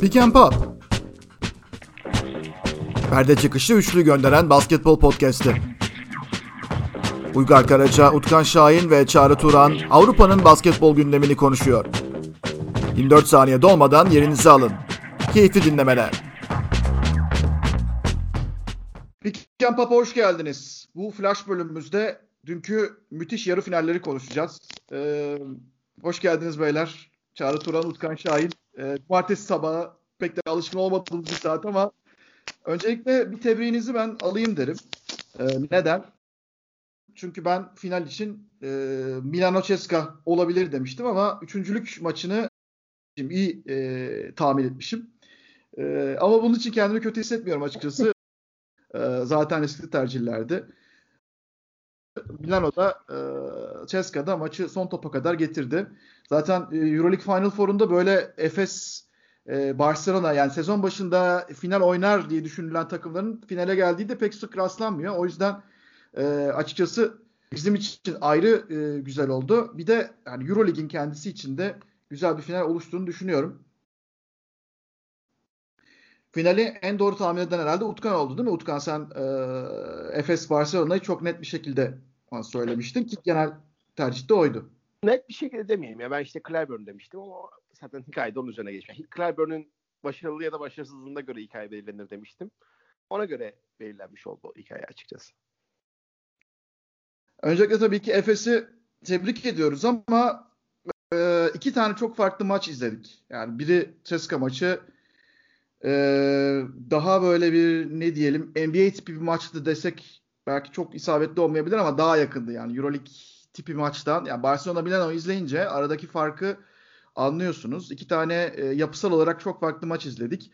Pick and Pop. Perde çıkışı üçlü gönderen basketbol podcast'i. Uygar Karaca, Utkan Şahin ve Çağrı Turan Avrupa'nın basketbol gündemini konuşuyor. 24 saniye dolmadan yerinizi alın. Keyifli dinlemeler. Pick and Pop'a hoş geldiniz. Bu flash bölümümüzde dünkü müthiş yarı finalleri konuşacağız. Ee, hoş geldiniz beyler. Çağrı Turan, Utkan Şahin. Ee, cumartesi sabahı pek de alışkın olmadığımız bir saat ama öncelikle bir tebriğinizi ben alayım derim. Ee, neden? Çünkü ben final için e, Milano Ceska olabilir demiştim ama üçüncülük maçını iyi e, tahmin etmişim. E, ama bunun için kendimi kötü hissetmiyorum açıkçası. E, zaten riskli tercihlerdi. Milano'da e, Ceska'da maçı son topa kadar getirdi. Zaten e, Euroleague Final Four'unda böyle Efes e, Barcelona yani sezon başında final oynar diye düşünülen takımların finale geldiği de pek sık rastlanmıyor. O yüzden e, açıkçası bizim için ayrı e, güzel oldu. Bir de yani Euroleague'in kendisi için de güzel bir final oluştuğunu düşünüyorum. Finali en doğru tahmin eden herhalde Utkan oldu değil mi? Utkan sen e, Efes Barcelona'yı çok net bir şekilde söylemiştin ki genel tercih de oydu. Net bir şekilde demeyeyim ya. Ben işte Clyburn demiştim ama zaten hikayede onun üzerine geçmiş. Clyburn'un başarılı ya da başarısızlığına göre hikaye belirlenir demiştim. Ona göre belirlenmiş oldu hikaye açıkçası. Öncelikle tabii ki Efes'i tebrik ediyoruz ama e, iki tane çok farklı maç izledik. Yani biri Ceska maçı e, daha böyle bir ne diyelim NBA tipi bir maçtı desek belki çok isabetli olmayabilir ama daha yakındı yani Euroleague tipi maçtan. Yani Barcelona Milano izleyince aradaki farkı anlıyorsunuz. İki tane e, yapısal olarak çok farklı maç izledik.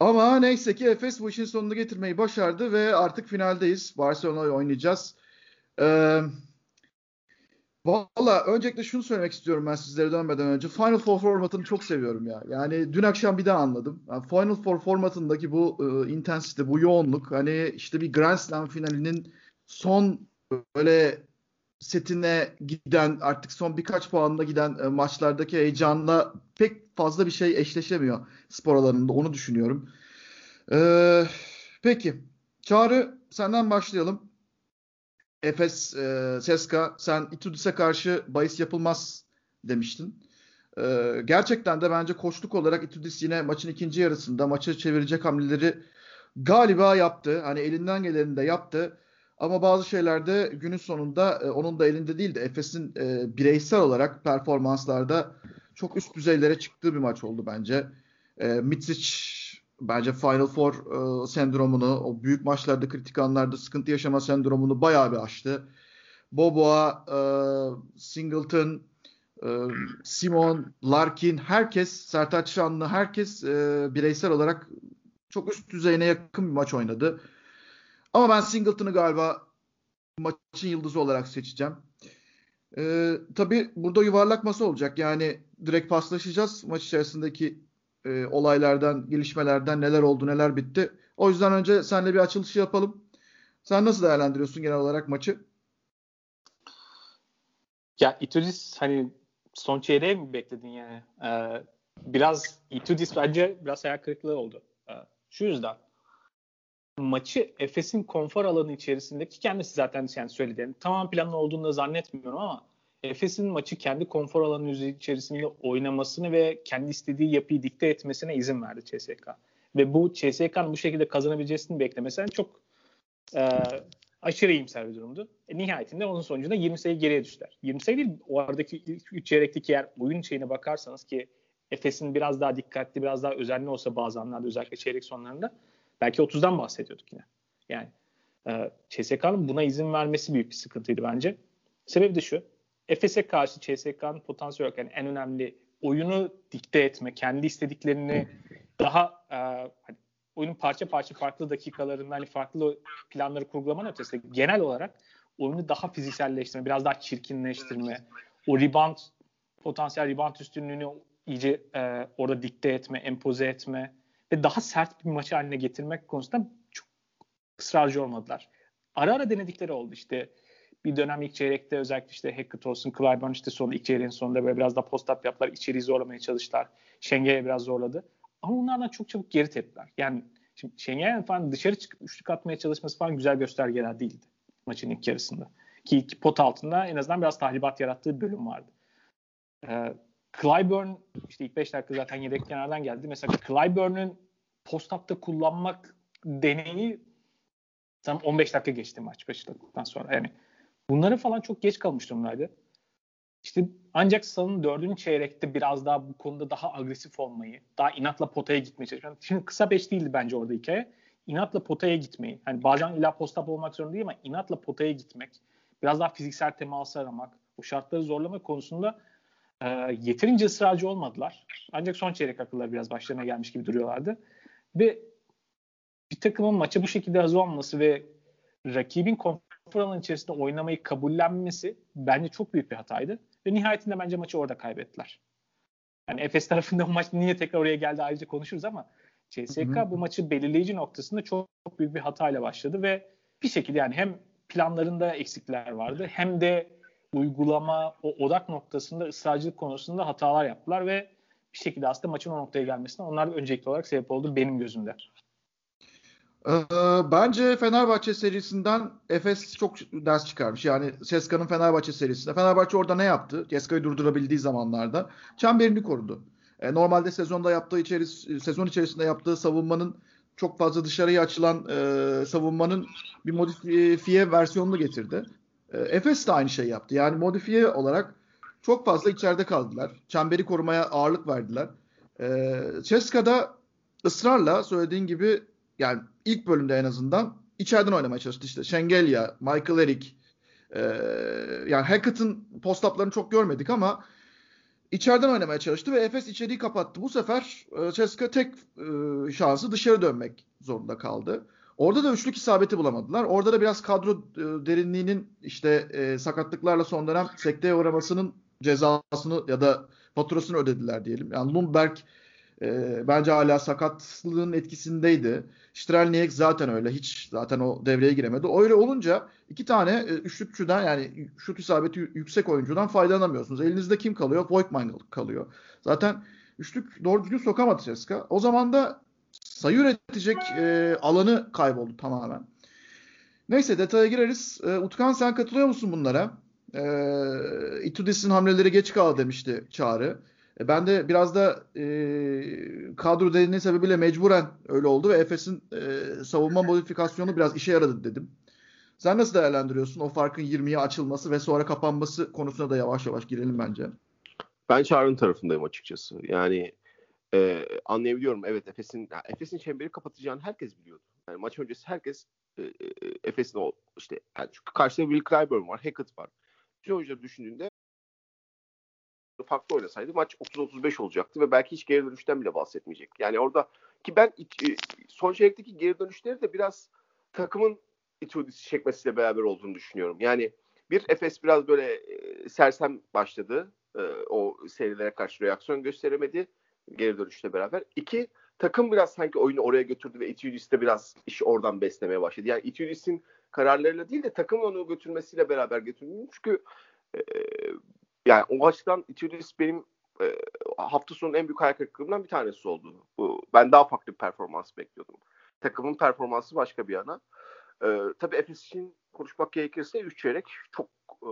Ama neyse ki Efes bu işin sonunu getirmeyi başardı ve artık finaldeyiz. Barcelona'yı oynayacağız. Ee, Valla öncelikle şunu söylemek istiyorum ben sizlere dönmeden önce. Final Four formatını çok seviyorum ya. Yani dün akşam bir daha anladım. Yani Final Four formatındaki bu e, intensite, bu yoğunluk hani işte bir Grand Slam finalinin son böyle setine giden artık son birkaç puanla giden e, maçlardaki heyecanla pek fazla bir şey eşleşemiyor spor alanında onu düşünüyorum. Ee, peki Çağrı senden başlayalım. Efes, e, Seska sen Itudis'e karşı bahis yapılmaz demiştin. E, gerçekten de bence koçluk olarak Itudis yine maçın ikinci yarısında maçı çevirecek hamleleri galiba yaptı. Hani elinden geleni de yaptı. Ama bazı şeylerde günün sonunda e, onun da elinde değil de Efes'in e, bireysel olarak performanslarda çok üst düzeylere çıktığı bir maç oldu bence. E, Mitsic bence Final Four e, sendromunu, o büyük maçlarda, kritik anlarda sıkıntı yaşama sendromunu bayağı bir aştı. Boboa, e, Singleton, e, Simon, Larkin, herkes, Sertaç Şanlı, herkes e, bireysel olarak çok üst düzeyine yakın bir maç oynadı. Ama ben Singleton'ı galiba maçın yıldızı olarak seçeceğim. Ee, tabii burada yuvarlak masa olacak. Yani direkt paslaşacağız maç içerisindeki e, olaylardan, gelişmelerden neler oldu, neler bitti. O yüzden önce seninle bir açılışı yapalım. Sen nasıl değerlendiriyorsun genel olarak maçı? Ya Itudis hani son çeyreğe mi bekledin yani? Ee, biraz Itudis bence biraz hayal kırıklığı oldu. Ee, şu yüzden maçı Efes'in konfor alanı içerisindeki kendisi zaten yani söyledi. Yani tamam planlı olduğunu da zannetmiyorum ama Efes'in maçı kendi konfor alanı içerisinde oynamasını ve kendi istediği yapıyı dikte etmesine izin verdi CSK. Ve bu CSK'nın bu şekilde kazanabileceğini beklemesi çok e, aşırı iyimser bir durumdu. E, nihayetinde onun sonucunda 20 sayı geriye düştüler. 20 sayı değil, o aradaki ilk 3 çeyrekteki yer oyun şeyine bakarsanız ki Efes'in biraz daha dikkatli, biraz daha özenli olsa bazı anlarda özellikle çeyrek sonlarında belki 30'dan bahsediyorduk yine. Yani e, CSK'nın buna izin vermesi büyük bir sıkıntıydı bence. Sebebi de şu. Efes'e karşı CSK'nın potansiyel olarak yani en önemli oyunu dikte etme, kendi istediklerini daha e, hani oyunun parça parça farklı dakikalarında hani farklı planları kurgulamanın ötesinde genel olarak oyunu daha fizikselleştirme, biraz daha çirkinleştirme, o rebound potansiyel rebound üstünlüğünü iyice e, orada dikte etme, empoze etme ve daha sert bir maçı haline getirmek konusunda çok ısrarcı olmadılar. Ara ara denedikleri oldu işte bir dönem ilk çeyrekte özellikle işte Hackett olsun, Clyburn işte son ilk çeyreğin sonunda böyle biraz da post-up yaptılar. içeriği zorlamaya çalıştılar. Şengel'e biraz zorladı. Ama onlardan çok çabuk geri teptiler. Yani şimdi Şengel'in falan dışarı çıkıp üçlük atmaya çalışması falan güzel göstergeler değildi maçın ilk yarısında. Ki ilk pot altında en azından biraz tahribat yarattığı bölüm vardı. Ee, Clyburn işte ilk 5 dakika zaten yedek kenardan geldi. Mesela Clyburn'un post-up'ta kullanmak deneyi tam 15 dakika geçti maç başladıktan sonra. Yani bunları falan çok geç kalmış durumdaydı. İşte ancak Sal'ın dördüncü çeyrekte biraz daha bu konuda daha agresif olmayı, daha inatla potaya gitmeye çalışmayı. Şimdi kısa beş değildi bence orada hikaye. İnatla potaya gitmeyi. Hani bazen illa post-up olmak zorunda değil ama inatla potaya gitmek. Biraz daha fiziksel teması aramak. Bu şartları zorlama konusunda e, yeterince ısrarcı olmadılar. Ancak son çeyrek akılları biraz başlarına gelmiş gibi duruyorlardı. Ve bir takımın maça bu şekilde hazır olması ve rakibin konfor alanı içerisinde oynamayı kabullenmesi bence çok büyük bir hataydı. Ve nihayetinde bence maçı orada kaybettiler. Yani Efes tarafında bu maç niye tekrar oraya geldi ayrıca konuşuruz ama CSK bu maçı belirleyici noktasında çok, çok büyük bir hatayla başladı ve bir şekilde yani hem planlarında eksikler vardı hem de uygulama o odak noktasında ısrarcılık konusunda hatalar yaptılar ve bir şekilde aslında maçın o noktaya gelmesine onlar da öncelikli olarak sebep oldu benim gözümde. Ee, bence Fenerbahçe serisinden Efes çok ders çıkarmış. Yani Ceska'nın Fenerbahçe serisinde. Fenerbahçe orada ne yaptı? Ceska'yı durdurabildiği zamanlarda çemberini korudu. E, normalde sezonda yaptığı içeris sezon içerisinde yaptığı savunmanın çok fazla dışarıya açılan e, savunmanın bir modifiye versiyonunu getirdi. E, Efes de aynı şey yaptı. Yani modifiye olarak çok fazla içeride kaldılar. Çemberi korumaya ağırlık verdiler. E, Ceska'da ısrarla söylediğin gibi yani ilk bölümde en azından içeriden oynamaya çalıştı. İşte Şengelya, Michael Eric e, yani Hackett'ın post-up'larını çok görmedik ama içeriden oynamaya çalıştı ve Efes içeriği kapattı. Bu sefer e, tek e, şansı dışarı dönmek zorunda kaldı. Orada da üçlük isabeti bulamadılar. Orada da biraz kadro e, derinliğinin işte e, sakatlıklarla son dönem sekteye uğramasının cezasını ya da faturasını ödediler diyelim. Yani Lundberg e, bence hala sakatlığın etkisindeydi. Strelniak zaten öyle. Hiç zaten o devreye giremedi. Öyle olunca iki tane e, üçlükçüden yani şut isabeti yüksek oyuncudan faydalanamıyorsunuz. Elinizde kim kalıyor? Voigtman kalıyor. Zaten üçlük doğru düzgün sokamadı Ceska. O zaman da sayı üretecek e, alanı kayboldu tamamen. Neyse detaya gireriz. E, Utkan sen katılıyor musun bunlara? E, Itudis'in hamleleri geç kaldı demişti Çağrı. E, ben de biraz da e, kadro derinliği sebebiyle mecburen öyle oldu ve Efes'in e, savunma modifikasyonu biraz işe yaradı dedim. Sen nasıl değerlendiriyorsun o farkın 20'ye açılması ve sonra kapanması konusuna da yavaş yavaş girelim bence. Ben Çağrı'nın tarafındayım açıkçası. Yani e, anlayabiliyorum. Evet Efes'in Efes'in çemberi kapatacağını herkes biliyordu. Yani maç öncesi herkes e, e, Efes'in o işte yani çünkü karşıda Will Clyburn var, Hackett var. Bütün oyuncuları düşündüğünde farklı oynasaydı maç 30-35 olacaktı ve belki hiç geri dönüşten bile bahsetmeyecek. Yani orada ki ben e, son çeyrekteki geri dönüşleri de biraz takımın Itudis'i çekmesiyle beraber olduğunu düşünüyorum. Yani bir Efes biraz böyle e, sersem başladı. E, o serilere karşı reaksiyon gösteremedi geri dönüşle beraber. İki, takım biraz sanki oyunu oraya götürdü ve Itudis de biraz iş oradan beslemeye başladı. Yani Itudis'in kararlarıyla değil de takımın onu götürmesiyle beraber götürdü. Çünkü e, yani o açıdan Itudis benim e, hafta sonu en büyük hayal kırıklığımdan bir tanesi oldu. Bu, ben daha farklı bir performans bekliyordum. Takımın performansı başka bir yana. E, tabii Efes için konuşmak gerekirse 3 çeyrek çok e,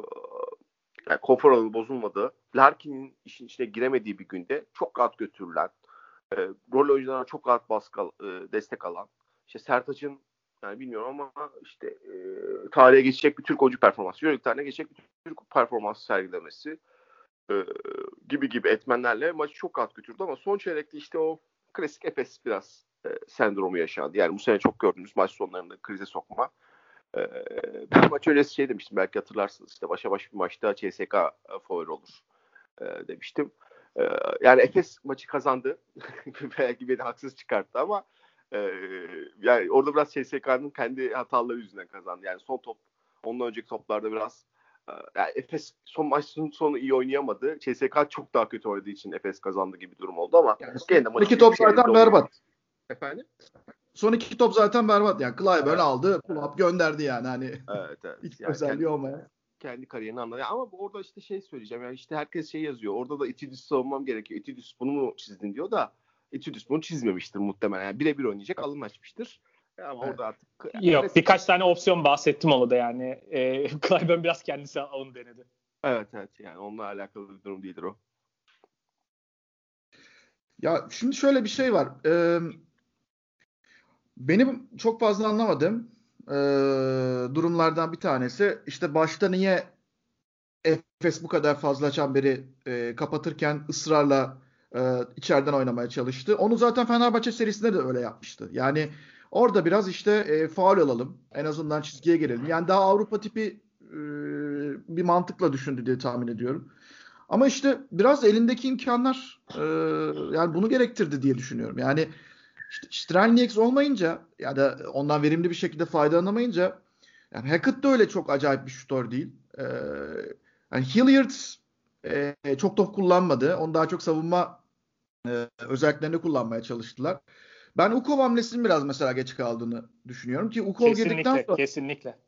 yani konfor alanı bozulmadı. Larkin'in işin içine giremediği bir günde çok rahat götürülen, e, rol oyuncularına çok rahat baskı e, destek alan, işte Sertaç'ın yani bilmiyorum ama işte e, tarihe geçecek bir Türk oyuncu performansı, Euroleague tarihine geçecek bir Türk performansı sergilemesi e, gibi gibi etmenlerle maçı çok rahat götürdü ama son çeyrekte işte o klasik Efes biraz e, sendromu yaşandı. Yani bu sene çok gördüğümüz maç sonlarında krize sokma. E, ben maç öncesi şey demiştim belki hatırlarsınız işte başa baş bir maçta CSK favori olur e, demiştim. E, yani Efes maçı kazandı. belki beni haksız çıkarttı ama yani orada biraz CSK'nın kendi hataları yüzünden kazandı. Yani son top ondan önceki toplarda biraz yani Efes son maçın sonu iyi oynayamadı. CSK çok daha kötü oynadığı için Efes kazandı gibi durum oldu ama yani gene de iki top zaten berbat. Efendim? Son iki top zaten berbat yani. Clyburn evet. aldı, pull up gönderdi yani hani. Evet evet. Hiç yani özelliği kendi, olmayan. kendi kariyerini anlar. Ama orada işte şey söyleyeceğim. Yani işte herkes şey yazıyor. Orada da Etidüs savunmam gerekiyor. Etidüs bunu mu çizdin diyor da Etidüs bunu çizmemiştir muhtemelen. Yani birebir oynayacak alım açmıştır. Ama evet. orada artık Yok yani birkaç tane opsiyon bahsettim orada yani. E, Clyburn biraz kendisi onu denedi. Evet evet yani onunla alakalı bir durum değildir o. Ya şimdi şöyle bir şey var. Ee, benim çok fazla anlamadığım e, durumlardan bir tanesi işte başta niye Efes bu kadar fazla çemberi e, kapatırken ısrarla e, içeriden oynamaya çalıştı. Onu zaten Fenerbahçe serisinde de öyle yapmıştı. Yani orada biraz işte e, faul alalım. En azından çizgiye girelim. Yani daha Avrupa tipi e, bir mantıkla düşündü diye tahmin ediyorum. Ama işte biraz elindeki imkanlar e, yani bunu gerektirdi diye düşünüyorum. Yani işte Strelnieks olmayınca ya da ondan verimli bir şekilde faydalanamayınca yani Hackett de öyle çok acayip bir şutör değil. Ee, yani Hilliard e, çok top kullanmadı. Onu daha çok savunma e, özelliklerini kullanmaya çalıştılar. Ben Ukov hamlesinin biraz mesela geç kaldığını düşünüyorum ki Ukov girdikten sonra kesinlikle.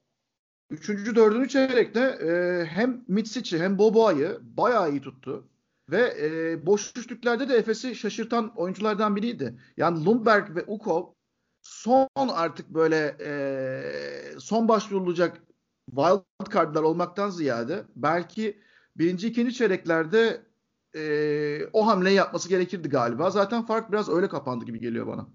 Üçüncü, dördüncü çeyrekte e, hem Mitsic'i hem Boboa'yı bayağı iyi tuttu. Ve e, boş düştüklerde de Efes'i şaşırtan oyunculardan biriydi. Yani Lundberg ve Ukov son artık böyle e, son başvurulacak wild card'lar olmaktan ziyade belki birinci, ikinci çeyreklerde e, o hamleyi yapması gerekirdi galiba. Zaten fark biraz öyle kapandı gibi geliyor bana.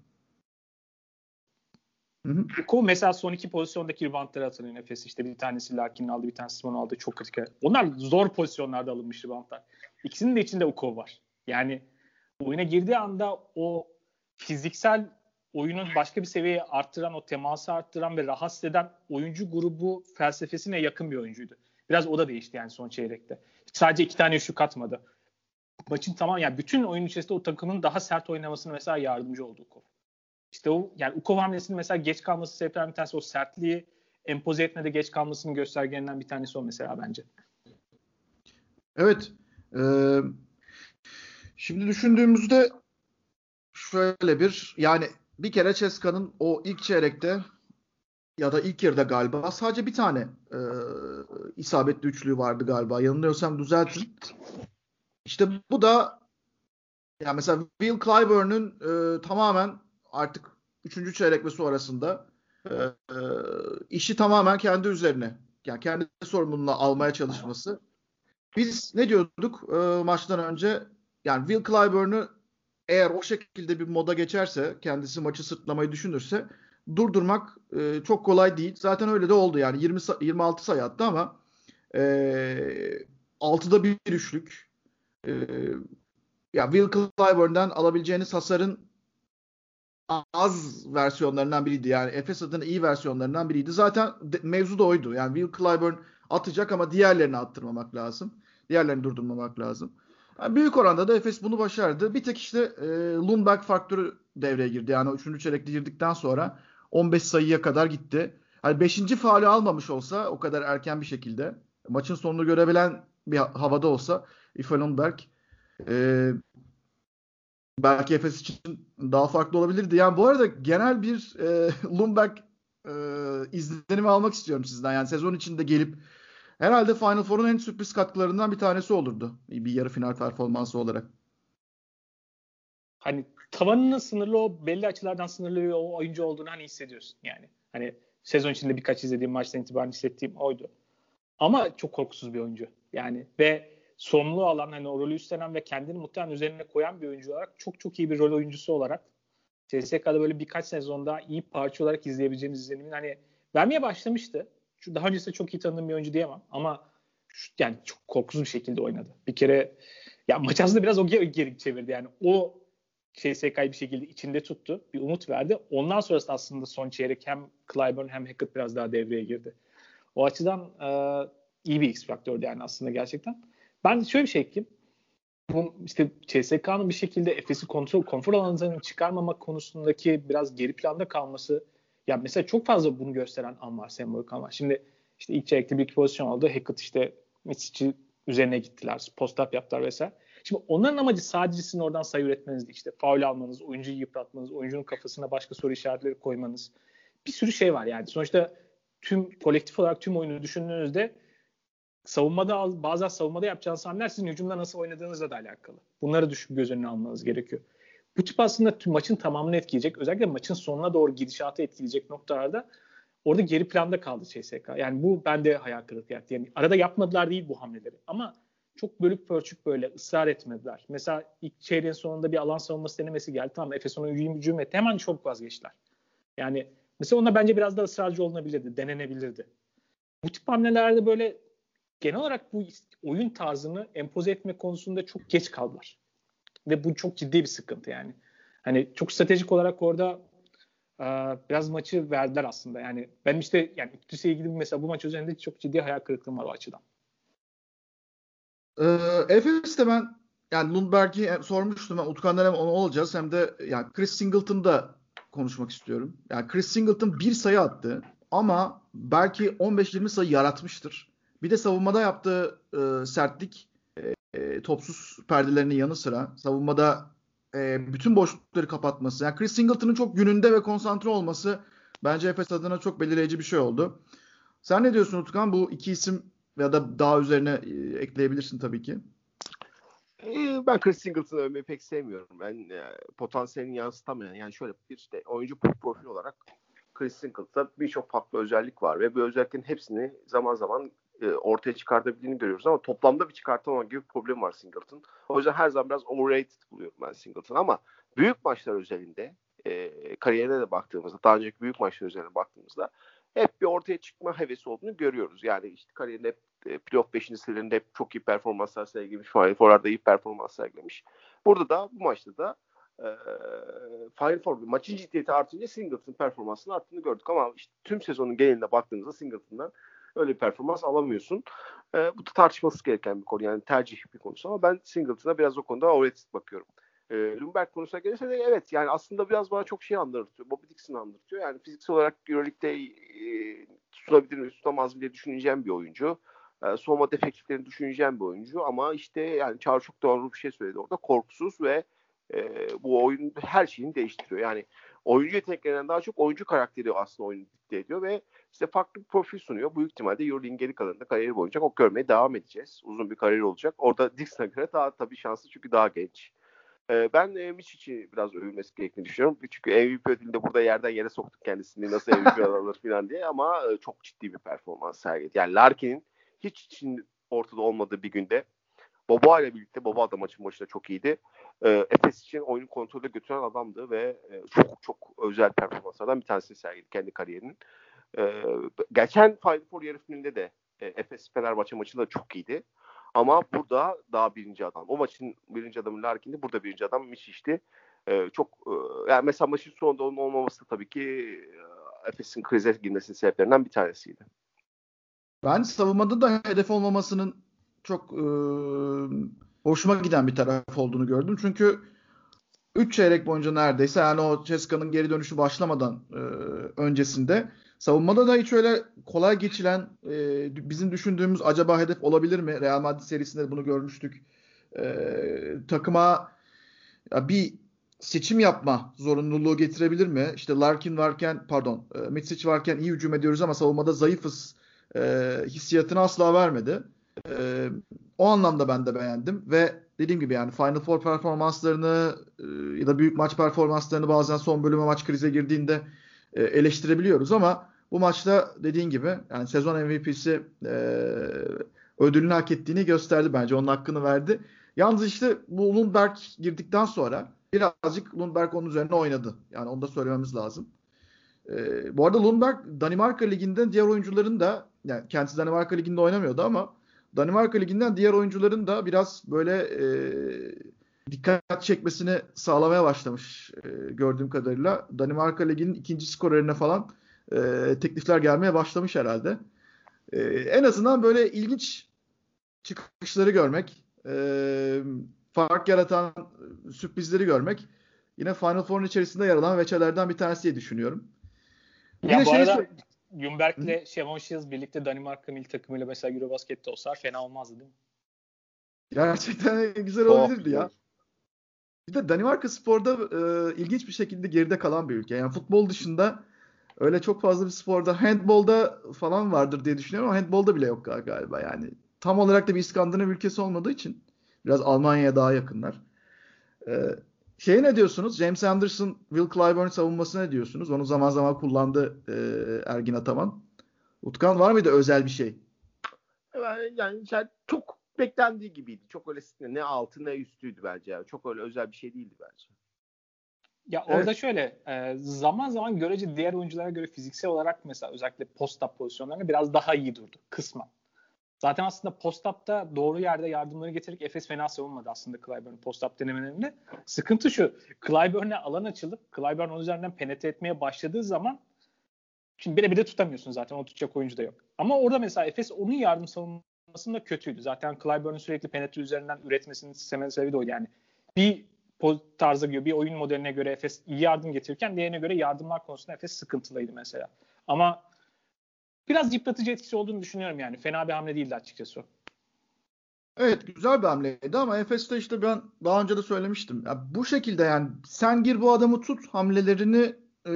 Ukov mesela son iki pozisyondaki reboundları hatırlayın Efes. işte bir tanesi Larkin'in aldı bir tanesi Simon aldı. Çok kritik. Onlar zor pozisyonlarda alınmış reboundlar. İkisinin de içinde Ukov var. Yani oyuna girdiği anda o fiziksel oyunun başka bir seviyeye arttıran, o teması arttıran ve rahatsız eden oyuncu grubu felsefesine yakın bir oyuncuydu. Biraz o da değişti yani son çeyrekte. Sadece iki tane şu katmadı. Maçın tamam yani bütün oyun içerisinde o takımın daha sert oynamasına mesela yardımcı oldu Ukov. İşte o yani Ukov hamlesinin mesela geç kalması sebeplerinden bir tanesi o sertliği empoze etmede geç kalmasının göstergelerinden bir tanesi o mesela bence. Evet. Ee, şimdi düşündüğümüzde şöyle bir yani bir kere Ceska'nın o ilk çeyrekte ya da ilk yarıda galiba sadece bir tane e, isabetli üçlüğü vardı galiba. Yanılıyorsam düzeltin. İşte bu da ya mesela Will Clyburn'un e, tamamen artık üçüncü çeyrek ve sonrasında e, e, işi tamamen kendi üzerine yani kendi sorumluluğuna almaya çalışması biz ne diyorduk e, maçtan önce? Yani Will Clyburn'u eğer o şekilde bir moda geçerse, kendisi maçı sırtlamayı düşünürse durdurmak e, çok kolay değil. Zaten öyle de oldu yani 20 26 sayı attı ama e, 6'da bir üçlük. E, ya Will Clyburn'dan alabileceğiniz hasarın az versiyonlarından biriydi. Yani Efes adına iyi versiyonlarından biriydi. Zaten de, mevzu da oydu. Yani Will Clyburn atacak ama diğerlerini attırmamak lazım. Diğerlerini durdurmamak lazım. Yani büyük oranda da Efes bunu başardı. Bir tek işte e, Lundberg faktörü devreye girdi. Yani 3. çeyrekte girdikten sonra 15 sayıya kadar gitti. Hani 5. faali almamış olsa o kadar erken bir şekilde maçın sonunu görebilen bir havada olsa Ife Lundberg e, belki Efes için daha farklı olabilirdi. Yani bu arada genel bir e, Lundberg e, izlenimi almak istiyorum sizden. Yani sezon içinde gelip herhalde Final Four'un en sürpriz katkılarından bir tanesi olurdu. Bir yarı final performansı olarak. Hani tavanının sınırlı o belli açılardan sınırlı o oyuncu olduğunu hani hissediyorsun yani. Hani sezon içinde birkaç izlediğim maçtan itibaren hissettiğim oydu. Ama çok korkusuz bir oyuncu. Yani ve sorumluluğu alan hani o rolü üstlenen ve kendini muhtemelen üzerine koyan bir oyuncu olarak çok çok iyi bir rol oyuncusu olarak CSK'da böyle birkaç sezonda iyi parça olarak izleyebileceğimiz izlenimin hani vermeye başlamıştı şu daha öncesinde çok iyi tanıdığım bir oyuncu diyemem ama şu, yani çok korkusuz bir şekilde oynadı. Bir kere ya maç aslında biraz o geri, geri çevirdi yani. O CSK'yı bir şekilde içinde tuttu. Bir umut verdi. Ondan sonrası aslında son çeyrek hem Clyburn hem Hackett biraz daha devreye girdi. O açıdan e, iyi bir X faktördü yani aslında gerçekten. Ben şöyle bir şey ekleyeyim. Bu işte CSK'nın bir şekilde Efes'i kontrol, konfor alanından çıkarmamak konusundaki biraz geri planda kalması ya mesela çok fazla bunu gösteren an var sembolik an var. Şimdi işte ilk çeyrekte bir iki pozisyon oldu. Hackett işte Mitsic'i üzerine gittiler. Post-up yaptılar vesaire. Şimdi onların amacı sadece sizin oradan sayı üretmenizdi. İşte faul almanız, oyuncuyu yıpratmanız, oyuncunun kafasına başka soru işaretleri koymanız. Bir sürü şey var yani. Sonuçta tüm kolektif olarak tüm oyunu düşündüğünüzde savunmada bazen savunmada yapacağınız hamleler sizin hücumda nasıl oynadığınızla da alakalı. Bunları düşün göz önüne almanız gerekiyor. Bu tip aslında tüm maçın tamamını etkileyecek. Özellikle maçın sonuna doğru gidişatı etkileyecek noktalarda orada geri planda kaldı CSK. Yani bu bende hayal kırıklığı yarattı. Yani arada yapmadılar değil bu hamleleri. Ama çok bölük pörçük böyle ısrar etmediler. Mesela ilk çeyreğin sonunda bir alan savunması denemesi geldi. Tamam Efes ona hücum, etti. Hemen çabuk vazgeçtiler. Yani mesela onda bence biraz daha ısrarcı olunabilirdi. Denenebilirdi. Bu tip hamlelerde böyle genel olarak bu oyun tarzını empoze etme konusunda çok geç kaldılar. Ve bu çok ciddi bir sıkıntı yani. Hani çok stratejik olarak orada biraz maçı verdiler aslında. Yani ben işte yani Ütüs'e ilgili mesela bu maç üzerinde çok ciddi hayal kırıklığım var o açıdan. Ee, Efes'te ben yani Lundberg'i sormuştum. Ben Utkan'dan hem onu olacağız hem de yani Chris Singleton'da konuşmak istiyorum. Yani Chris Singleton bir sayı attı ama belki 15-20 sayı yaratmıştır. Bir de savunmada yaptığı e, sertlik e, topsuz perdelerinin yanı sıra savunmada e, bütün boşlukları kapatması. Yani Chris Singleton'ın çok gününde ve konsantre olması bence Efes adına çok belirleyici bir şey oldu. Sen ne diyorsun Utkan? Bu iki isim ya da daha üzerine e, ekleyebilirsin tabii ki. E, ben Chris Singleton'ı övmeyi pek sevmiyorum. Ben e, potansiyelini yansıtamayan yani şöyle bir işte oyuncu profil olarak Chris Singleton'da birçok farklı özellik var ve bu özelliklerin hepsini zaman zaman e, ortaya çıkartabildiğini görüyoruz ama toplamda bir çıkartamama gibi bir problem var Singleton. O yüzden her zaman biraz overrated buluyorum ben Singleton ama büyük maçlar özelinde e, kariyerine de baktığımızda daha önceki büyük maçlar özelinde baktığımızda hep bir ortaya çıkma hevesi olduğunu görüyoruz. Yani işte kariyerinde hep playoff 5. sıralarında hep çok iyi performanslar sergilemiş. Final Four'larda iyi performans sergilemiş. Burada da bu maçta da e, Final Four maçın ciddiyeti artınca Singleton performansının arttığını gördük ama işte tüm sezonun genelinde baktığımızda Singleton'dan öyle bir performans alamıyorsun. E, bu da tartışması gereken bir konu. Yani tercih bir konusu ama ben Singleton'a biraz o konuda overrated bakıyorum. E, Lumberg konusuna gelirse de evet yani aslında biraz bana çok şey andırtıyor. Bobby Dixon'ı andırtıyor. Yani fiziksel olarak Euroleague'de e, tutabilir mi tutamaz mı diye düşüneceğim bir oyuncu. E, soğuma defektiflerini düşüneceğim bir oyuncu ama işte yani Çağrı çok doğru bir şey söyledi orada. Korkusuz ve e, bu oyun her şeyini değiştiriyor. Yani oyuncu yeteneklerinden daha çok oyuncu karakteri aslında oyunu dikte ediyor ve işte farklı bir profil sunuyor. Büyük ihtimalle Euroleague'in geri kalanında kariyeri boyunca o görmeye devam edeceğiz. Uzun bir kariyer olacak. Orada Dixon'a göre daha tabii şanslı çünkü daha genç. Ee, ben e, Miçic'i biraz övülmesi gerektiğini düşünüyorum. Çünkü MVP ödülünde burada yerden yere soktuk kendisini nasıl MVP alır falan diye ama e, çok ciddi bir performans sergiledi. Yani Larkin'in hiç için ortada olmadığı bir günde Boba ile birlikte Boba da maçın başında çok iyiydi. E, Efes için oyunu kontrolde götüren adamdı ve e, çok çok özel performanslardan bir tanesi sergiledi kendi kariyerinin. E, geçen Final Four yarı finalinde de e, Efes Fenerbahçe maçında da çok iyiydi. Ama burada daha birinci adam. O maçın birinci adamı Larkin'di. Burada birinci adam Mişiş'ti. Ee, çok e, yani mesela maçın sonunda onun olmaması tabii ki e, Efes'in krize girmesinin sebeplerinden bir tanesiydi. Ben savunmada da hedef olmamasının çok e, hoşuma giden bir taraf olduğunu gördüm. Çünkü 3 çeyrek boyunca neredeyse yani o Ceska'nın geri dönüşü başlamadan e, öncesinde savunmada da hiç öyle kolay geçilen e, bizim düşündüğümüz acaba hedef olabilir mi? Real Madrid serisinde bunu görmüştük. E, takıma ya bir seçim yapma zorunluluğu getirebilir mi? İşte Larkin varken pardon e, Mitsic varken iyi hücum ediyoruz ama savunmada zayıfız e, hissiyatını asla vermedi. E, o anlamda ben de beğendim ve dediğim gibi yani Final Four performanslarını e, ya da büyük maç performanslarını bazen son bölüme maç krize girdiğinde e, eleştirebiliyoruz ama bu maçta dediğin gibi yani sezon MVP'si e, ödülünü hak ettiğini gösterdi bence. Onun hakkını verdi. Yalnız işte bu Lundberg girdikten sonra birazcık Lundberg onun üzerine oynadı. Yani onu da söylememiz lazım. E, bu arada Lundberg Danimarka Ligi'nde diğer oyuncuların da yani kendisi Danimarka Ligi'nde oynamıyordu ama Danimarka Ligi'nden diğer oyuncuların da biraz böyle e, dikkat çekmesini sağlamaya başlamış e, gördüğüm kadarıyla. Danimarka Ligi'nin ikinci skorerine falan e, teklifler gelmeye başlamış herhalde. E, en azından böyle ilginç çıkışları görmek, e, fark yaratan sürprizleri görmek yine Final Four'un içerisinde yer alan veçelerden bir tanesi diye düşünüyorum. Ya yine bu şey arada Jumberg ile Şevon Shields birlikte Danimarka milli takımıyla mesela Eurobasket'te olsalar fena olmazdı değil mi? Gerçekten güzel olabilirdi ya. Bir de Danimarka sporda e, ilginç bir şekilde geride kalan bir ülke. Yani futbol dışında öyle çok fazla bir sporda handbolda falan vardır diye düşünüyorum ama handbolda bile yok galiba yani. tam olarak da bir İskandinav ülkesi olmadığı için biraz Almanya'ya daha yakınlar. Ee, şey ne diyorsunuz? James Anderson, Will Clyburn savunması ne diyorsunuz? Onu zaman zaman kullandı e, Ergin Ataman. Utkan var mıydı özel bir şey? Yani, yani çok beklendiği gibiydi. Çok öyle ne altı ne üstüydü bence. Yani. Çok öyle özel bir şey değildi bence. Ya evet. orada şöyle zaman zaman görece diğer oyunculara göre fiziksel olarak mesela özellikle post-up pozisyonlarında biraz daha iyi durdu kısmen. Zaten aslında post-up'ta doğru yerde yardımları getirerek Efes fena savunmadı aslında Clyburn post-up denemelerinde. Sıkıntı şu. Clyburn'e alan açılıp Clyburn onun üzerinden penetre etmeye başladığı zaman şimdi bire bir de tutamıyorsun zaten. O tutacak oyuncu da yok. Ama orada mesela Efes onun yardım savunmasında kötüydü. Zaten Clyburn'un sürekli penetre üzerinden üretmesinin sebebi de o yani. Bir tarzı gibi bir oyun modeline göre Efes iyi yardım getirirken diğerine göre yardımlar konusunda Efes sıkıntılıydı mesela. Ama biraz yıpratıcı etkisi olduğunu düşünüyorum yani. Fena bir hamle değildi açıkçası. Evet güzel bir hamleydi ama Efes'te işte ben daha önce de söylemiştim. Ya bu şekilde yani sen gir bu adamı tut hamlelerini e,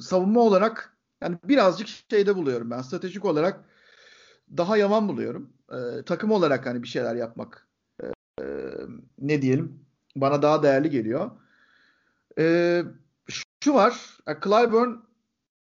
savunma olarak yani birazcık şeyde buluyorum ben. Stratejik olarak daha yaman buluyorum. E, takım olarak hani bir şeyler yapmak e, ne diyelim bana daha değerli geliyor. E, şu var. Clyburn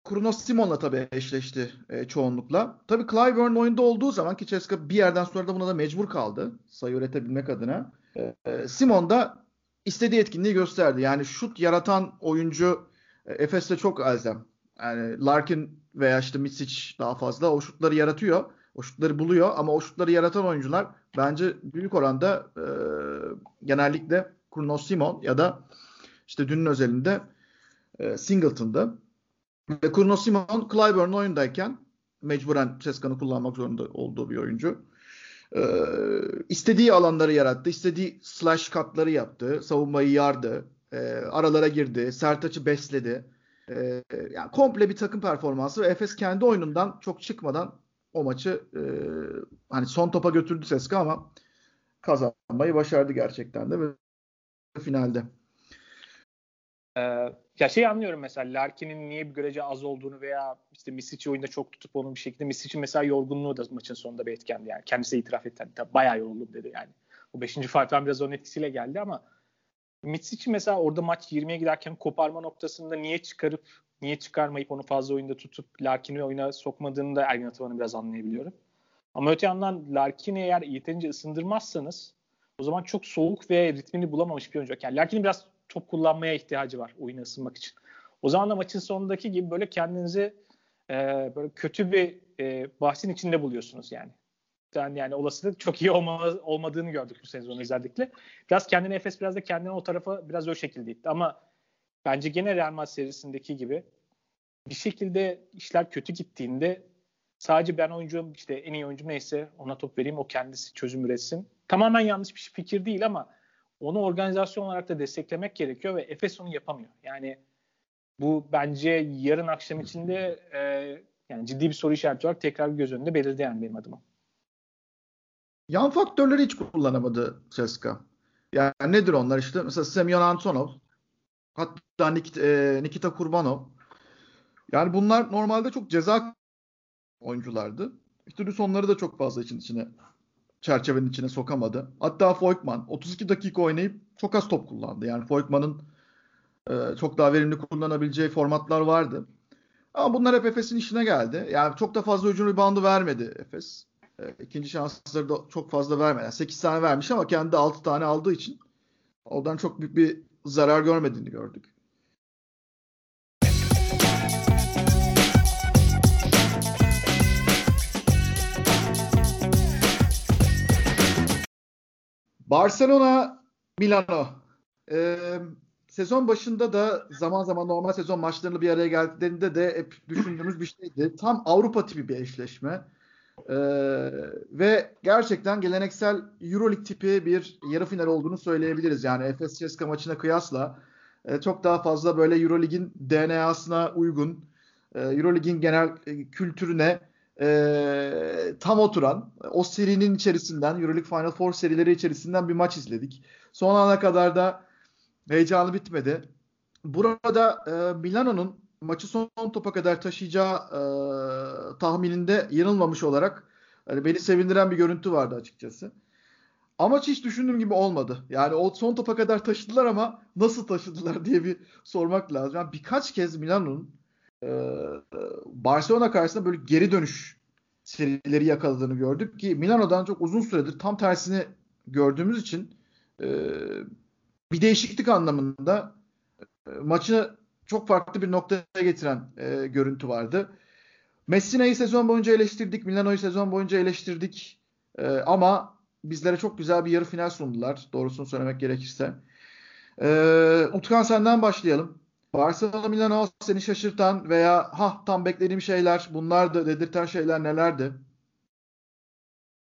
Kronos Simon'la tabii eşleşti e, çoğunlukla. Tabii Clyburn oyunda olduğu zaman ki Ceska bir yerden sonra da buna da mecbur kaldı sayı üretebilmek adına. E, e, Simon da istediği etkinliği gösterdi. Yani şut yaratan oyuncu e, Efes'te çok elzem. Yani Larkin veya işte Mitsic daha fazla o şutları yaratıyor. O şutları buluyor ama o şutları yaratan oyuncular bence büyük oranda e, genellikle Kronos Simon ya da işte dünün özelinde e, Singleton'da. Ve Kurno Simon Clyburn oyundayken mecburen Ceska'nı kullanmak zorunda olduğu bir oyuncu. Ee, istediği alanları yarattı. istediği slash katları yaptı. Savunmayı yardı. E, aralara girdi. Sert açı besledi. E, yani komple bir takım performansı ve Efes kendi oyunundan çok çıkmadan o maçı e, hani son topa götürdü Seska ama kazanmayı başardı gerçekten de ve finalde. Ee, ya şey anlıyorum mesela Larkin'in niye bir görece az olduğunu veya işte Misic'i oyunda çok tutup onun bir şekilde Misic'in mesela yorgunluğu da maçın sonunda bir etkendi yani. Kendisi itiraf etti. Hani, bayağı yoruldum dedi yani. O 5. farktan biraz onun etkisiyle geldi ama Misic'i mesela orada maç 20'ye giderken koparma noktasında niye çıkarıp niye çıkarmayıp onu fazla oyunda tutup Larkin'i oyuna sokmadığını da Ergin Ataman'ı biraz anlayabiliyorum. Ama öte yandan Larkin'i eğer yeterince ısındırmazsanız o zaman çok soğuk ve ritmini bulamamış bir oyuncu. Yani Larkin'in biraz top kullanmaya ihtiyacı var oyuna ısınmak için. O zaman da maçın sonundaki gibi böyle kendinizi e, böyle kötü bir e, bahsin içinde buluyorsunuz yani. Yani, yani olasılık çok iyi olma, olmadığını gördük bu sezon özellikle. Biraz kendini Efes biraz da kendini o tarafa biraz o şekilde itti. Ama bence gene Real Madrid serisindeki gibi bir şekilde işler kötü gittiğinde sadece ben oyuncum işte en iyi oyuncu neyse ona top vereyim o kendisi çözüm üretsin. Tamamen yanlış bir fikir değil ama onu organizasyon olarak da desteklemek gerekiyor ve Efes onu yapamıyor. Yani bu bence yarın akşam içinde e, yani ciddi bir soru işareti olarak tekrar göz önünde belirdi yani benim adıma. Yan faktörleri hiç kullanamadı Ceska. Yani nedir onlar işte? Mesela Semyon Antonov, hatta Nikita, e, Nikita Kurbanov. Yani bunlar normalde çok ceza oyunculardı. İşte sonları da çok fazla için içine çerçevenin içine sokamadı. Hatta Foykman 32 dakika oynayıp çok az top kullandı. Yani Foykman'ın e, çok daha verimli kullanabileceği formatlar vardı. Ama bunlar hep Efes'in işine geldi. Yani çok da fazla hücum reboundu vermedi Efes. E, ikinci şansları da çok fazla vermedi. Yani 8 tane vermiş ama kendi 6 tane aldığı için oradan çok büyük bir zarar görmediğini gördük. Barcelona Milano. Ee, sezon başında da zaman zaman normal sezon maçlarını bir araya geldiklerinde de hep düşündüğümüz bir şeydi. Tam Avrupa tipi bir eşleşme. Ee, ve gerçekten geleneksel Euroleague tipi bir yarı final olduğunu söyleyebiliriz. Yani Efes Ceska maçına kıyasla e, çok daha fazla böyle Euroleague'in DNA'sına uygun, e, Euroleague'in genel e, kültürüne e, tam oturan o serinin içerisinden Euroleague Final Four serileri içerisinden bir maç izledik. Son ana kadar da heyecanı bitmedi. Burada e, Milano'nun maçı son topa kadar taşıyacağı e, tahmininde yanılmamış olarak Hani beni sevindiren bir görüntü vardı açıkçası. Amaç hiç düşündüğüm gibi olmadı. Yani o son topa kadar taşıdılar ama nasıl taşıdılar diye bir sormak lazım. Yani birkaç kez Milano'nun Barcelona karşısında böyle geri dönüş serileri yakaladığını gördük ki Milano'dan çok uzun süredir tam tersini gördüğümüz için e, bir değişiklik anlamında e, maçı çok farklı bir noktaya getiren e, görüntü vardı. Messina'yı sezon boyunca eleştirdik, Milano'yu sezon boyunca eleştirdik ama bizlere çok güzel bir yarı final sundular. Doğrusunu söylemek gerekirse. Utkan senden başlayalım. Barcelona Milano seni şaşırtan veya ha tam beklediğim şeyler bunlar da dedirten şeyler nelerdi?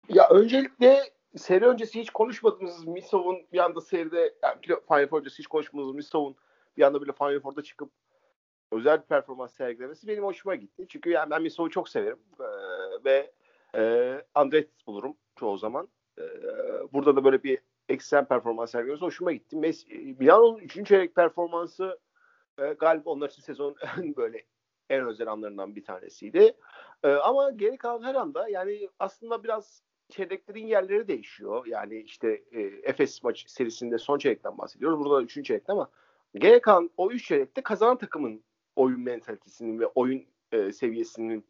Ya öncelikle seri öncesi hiç konuşmadığımız Misov'un bir anda seride yani Final Four öncesi hiç konuşmadığımız Misov'un bir anda bile Final Four'da çıkıp özel bir performans sergilemesi benim hoşuma gitti. Çünkü yani ben Misov'u çok severim ee, ve e, Andretis bulurum çoğu zaman. Ee, burada da böyle bir ekstrem performans sergilemesi hoşuma gitti. Mes- Milano'nun 3. çeyrek performansı e, galiba onlar için sezon böyle en özel anlarından bir tanesiydi. E, ama geri kalan her anda yani aslında biraz çeyreklerin yerleri değişiyor. Yani işte e, Efes maç serisinde son çeyrekten bahsediyoruz. Burada da üçüncü çeyrekte ama geri kalan o üç çeyrekte kazanan takımın oyun mentalitesinin ve oyun e, seviyesinin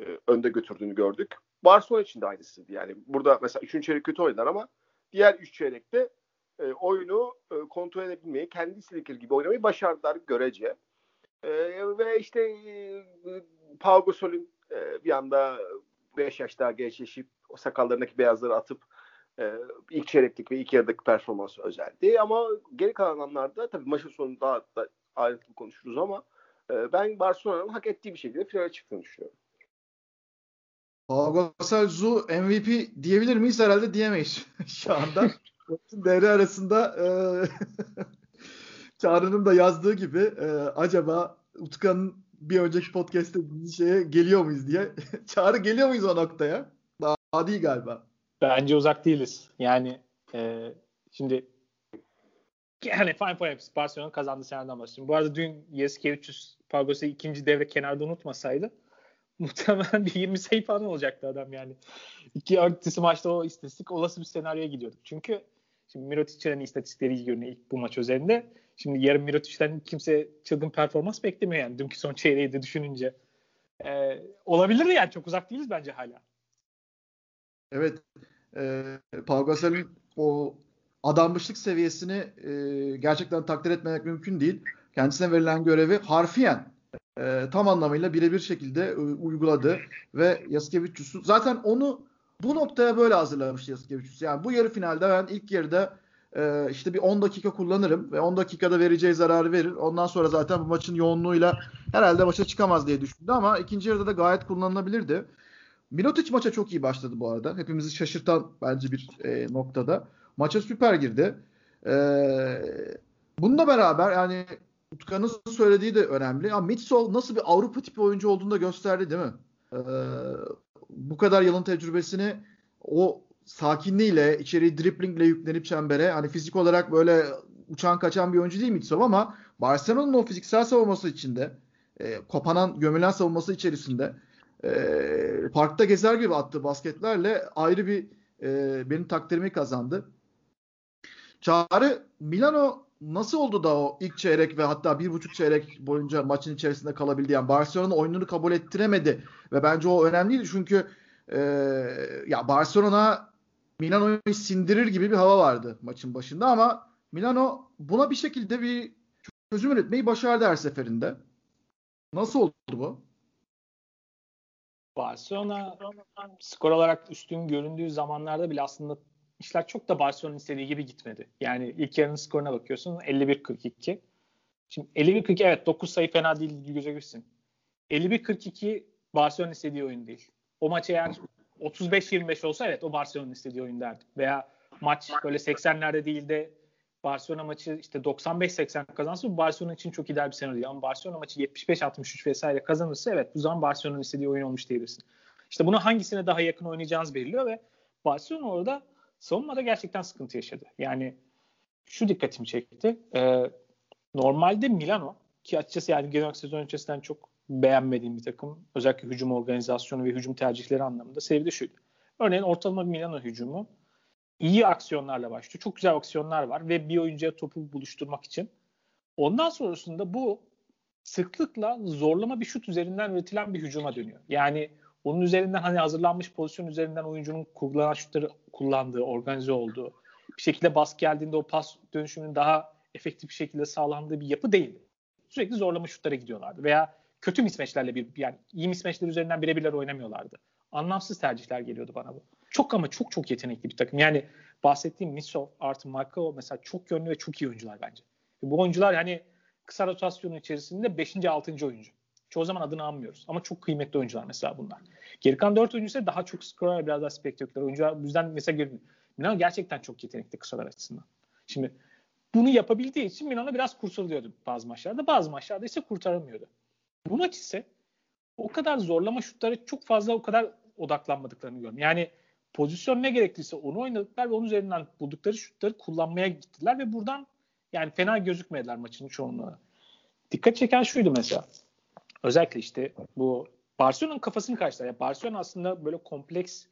e, önde götürdüğünü gördük. Barcelona için de aynısıydı. Yani burada mesela üçüncü çeyrek kötü oynar ama diğer üç çeyrekte e, oyunu e, kontrol edebilmeyi, kendi istedikleri gibi oynamayı başardılar görece. E, ve işte e, Pau Gasol'ün e, bir anda 5 yaş daha gençleşip o sakallarındaki beyazları atıp e, ilk çeyreklik ve ilk yarıdaki performansı özeldi. Ama geri kalan anlarda tabii maçın sonunda daha da ayrıntılı konuşuruz ama e, ben Barcelona'nın hak ettiği bir şekilde finale çıktığını düşünüyorum. Pau Gasol Zu MVP diyebilir miyiz? Herhalde diyemeyiz şu anda. devre arasında e, Çağrı'nın da yazdığı gibi e, acaba Utkan'ın bir önceki podcast'te bir şeye geliyor muyuz diye. Çağrı geliyor muyuz o noktaya? Daha değil galiba. Bence uzak değiliz. Yani e, şimdi yani Final Four Barcelona kazandı seneden bahsediyorum. Bu arada dün Yeski 300 Pagos'u ikinci devre kenarda unutmasaydı muhtemelen bir 20 sayı falan olacaktı adam yani. İki örtüsü maçta o istatistik olası bir senaryoya gidiyorduk. Çünkü şimdi Mirotic'in istatistikleri iyi görünüyor ilk bu maç üzerinde. Şimdi yarın Mirotic'ten kimse çılgın performans beklemiyor yani. Dünkü son çeyreği de düşününce. Ee, olabilir yani çok uzak değiliz bence hala. Evet. E, Pau Gasol'ün o adanmışlık seviyesini e, gerçekten takdir etmemek mümkün değil. Kendisine verilen görevi harfiyen e, tam anlamıyla birebir şekilde e, uyguladı ve Yaskevicius'u zaten onu bu noktaya böyle hazırlamış Yaskevicius. Yani bu yarı finalde ben ilk yarıda e, işte bir 10 dakika kullanırım ve 10 dakikada vereceği zararı verir. Ondan sonra zaten bu maçın yoğunluğuyla herhalde maça çıkamaz diye düşündü ama ikinci yarıda da gayet kullanılabilirdi. Milotic maça çok iyi başladı bu arada. Hepimizi şaşırtan bence bir e, noktada. Maça süper girdi. E, bununla beraber yani Utkan'ın söylediği de önemli. Ya Mitsov nasıl bir Avrupa tipi oyuncu olduğunu da gösterdi değil mi? Ee, bu kadar yılın tecrübesini o sakinliğiyle, içeri driplingle yüklenip çembere hani fizik olarak böyle uçan kaçan bir oyuncu değil Mitsov ama Barcelona'nın o fiziksel savunması içinde e, kopanan, gömülen savunması içerisinde e, parkta gezer gibi attığı basketlerle ayrı bir e, benim takdirimi kazandı. Çağrı Milano nasıl oldu da o ilk çeyrek ve hatta bir buçuk çeyrek boyunca maçın içerisinde kalabildi? Yani Barcelona oyununu kabul ettiremedi ve bence o önemliydi çünkü e, ya Barcelona Milano'yu sindirir gibi bir hava vardı maçın başında ama Milano buna bir şekilde bir çözüm üretmeyi başardı her seferinde. Nasıl oldu bu? Barcelona skor olarak üstün göründüğü zamanlarda bile aslında işler çok da Barcelona'nın istediği gibi gitmedi. Yani ilk yarının skoruna bakıyorsun 51-42. Şimdi 51-42 evet 9 sayı fena değil gözükürsün. 51-42 Barcelona'nın istediği oyun değil. O maç eğer 35-25 olsa evet o Barcelona'nın istediği oyun derdik. Veya maç böyle 80'lerde değil de Barcelona maçı işte 95-80 kazansa bu Barcelona için çok ideal bir senaryo değil. Ama Barcelona maçı 75-63 vesaire kazanırsa evet bu zaman Barcelona'nın istediği oyun olmuş diyebilirsin. İşte bunu hangisine daha yakın oynayacağınız belirliyor ve Barcelona orada savunmada gerçekten sıkıntı yaşadı. Yani şu dikkatimi çekti. Ee, normalde Milano ki açıkçası yani genel sezon öncesinden çok beğenmediğim bir takım. Özellikle hücum organizasyonu ve hücum tercihleri anlamında sevdi şuydu. Örneğin ortalama bir Milano hücumu iyi aksiyonlarla başlıyor. Çok güzel aksiyonlar var ve bir oyuncuya topu buluşturmak için. Ondan sonrasında bu sıklıkla zorlama bir şut üzerinden üretilen bir hücuma dönüyor. Yani onun üzerinden hani hazırlanmış pozisyon üzerinden oyuncunun kullanan şutları kullandığı, organize olduğu, bir şekilde baskı geldiğinde o pas dönüşümünün daha efektif bir şekilde sağlandığı bir yapı değil. Sürekli zorlama şutlara gidiyorlardı veya kötü mismatchlerle bir yani iyi mismatchler üzerinden birebirler oynamıyorlardı. Anlamsız tercihler geliyordu bana bu. Çok ama çok çok yetenekli bir takım. Yani bahsettiğim Misov artı Markov mesela çok yönlü ve çok iyi oyuncular bence. Bu oyuncular yani kısa rotasyonun içerisinde 5. 6. oyuncu. Çoğu zaman adını anmıyoruz. Ama çok kıymetli oyuncular mesela bunlar. Geri kalan 4 oyuncu ise daha çok skorer, biraz daha spektaküler oyuncular. Bu yüzden mesela görünüyor. Milano gerçekten çok yetenekli kısalar açısından. Şimdi bunu yapabildiği için Milano biraz kurtarılıyordu bazı maçlarda. Bazı maçlarda ise kurtaramıyordu. Bu maç ise o kadar zorlama şutları çok fazla o kadar odaklanmadıklarını gördüm. Yani pozisyon ne gerekliyse onu oynadılar ve onun üzerinden buldukları şutları kullanmaya gittiler ve buradan yani fena gözükmediler maçın çoğunluğu. Dikkat çeken şuydu mesela. Özellikle işte bu Barcelona'nın kafasını karşılar. Yani Barcelona aslında böyle kompleks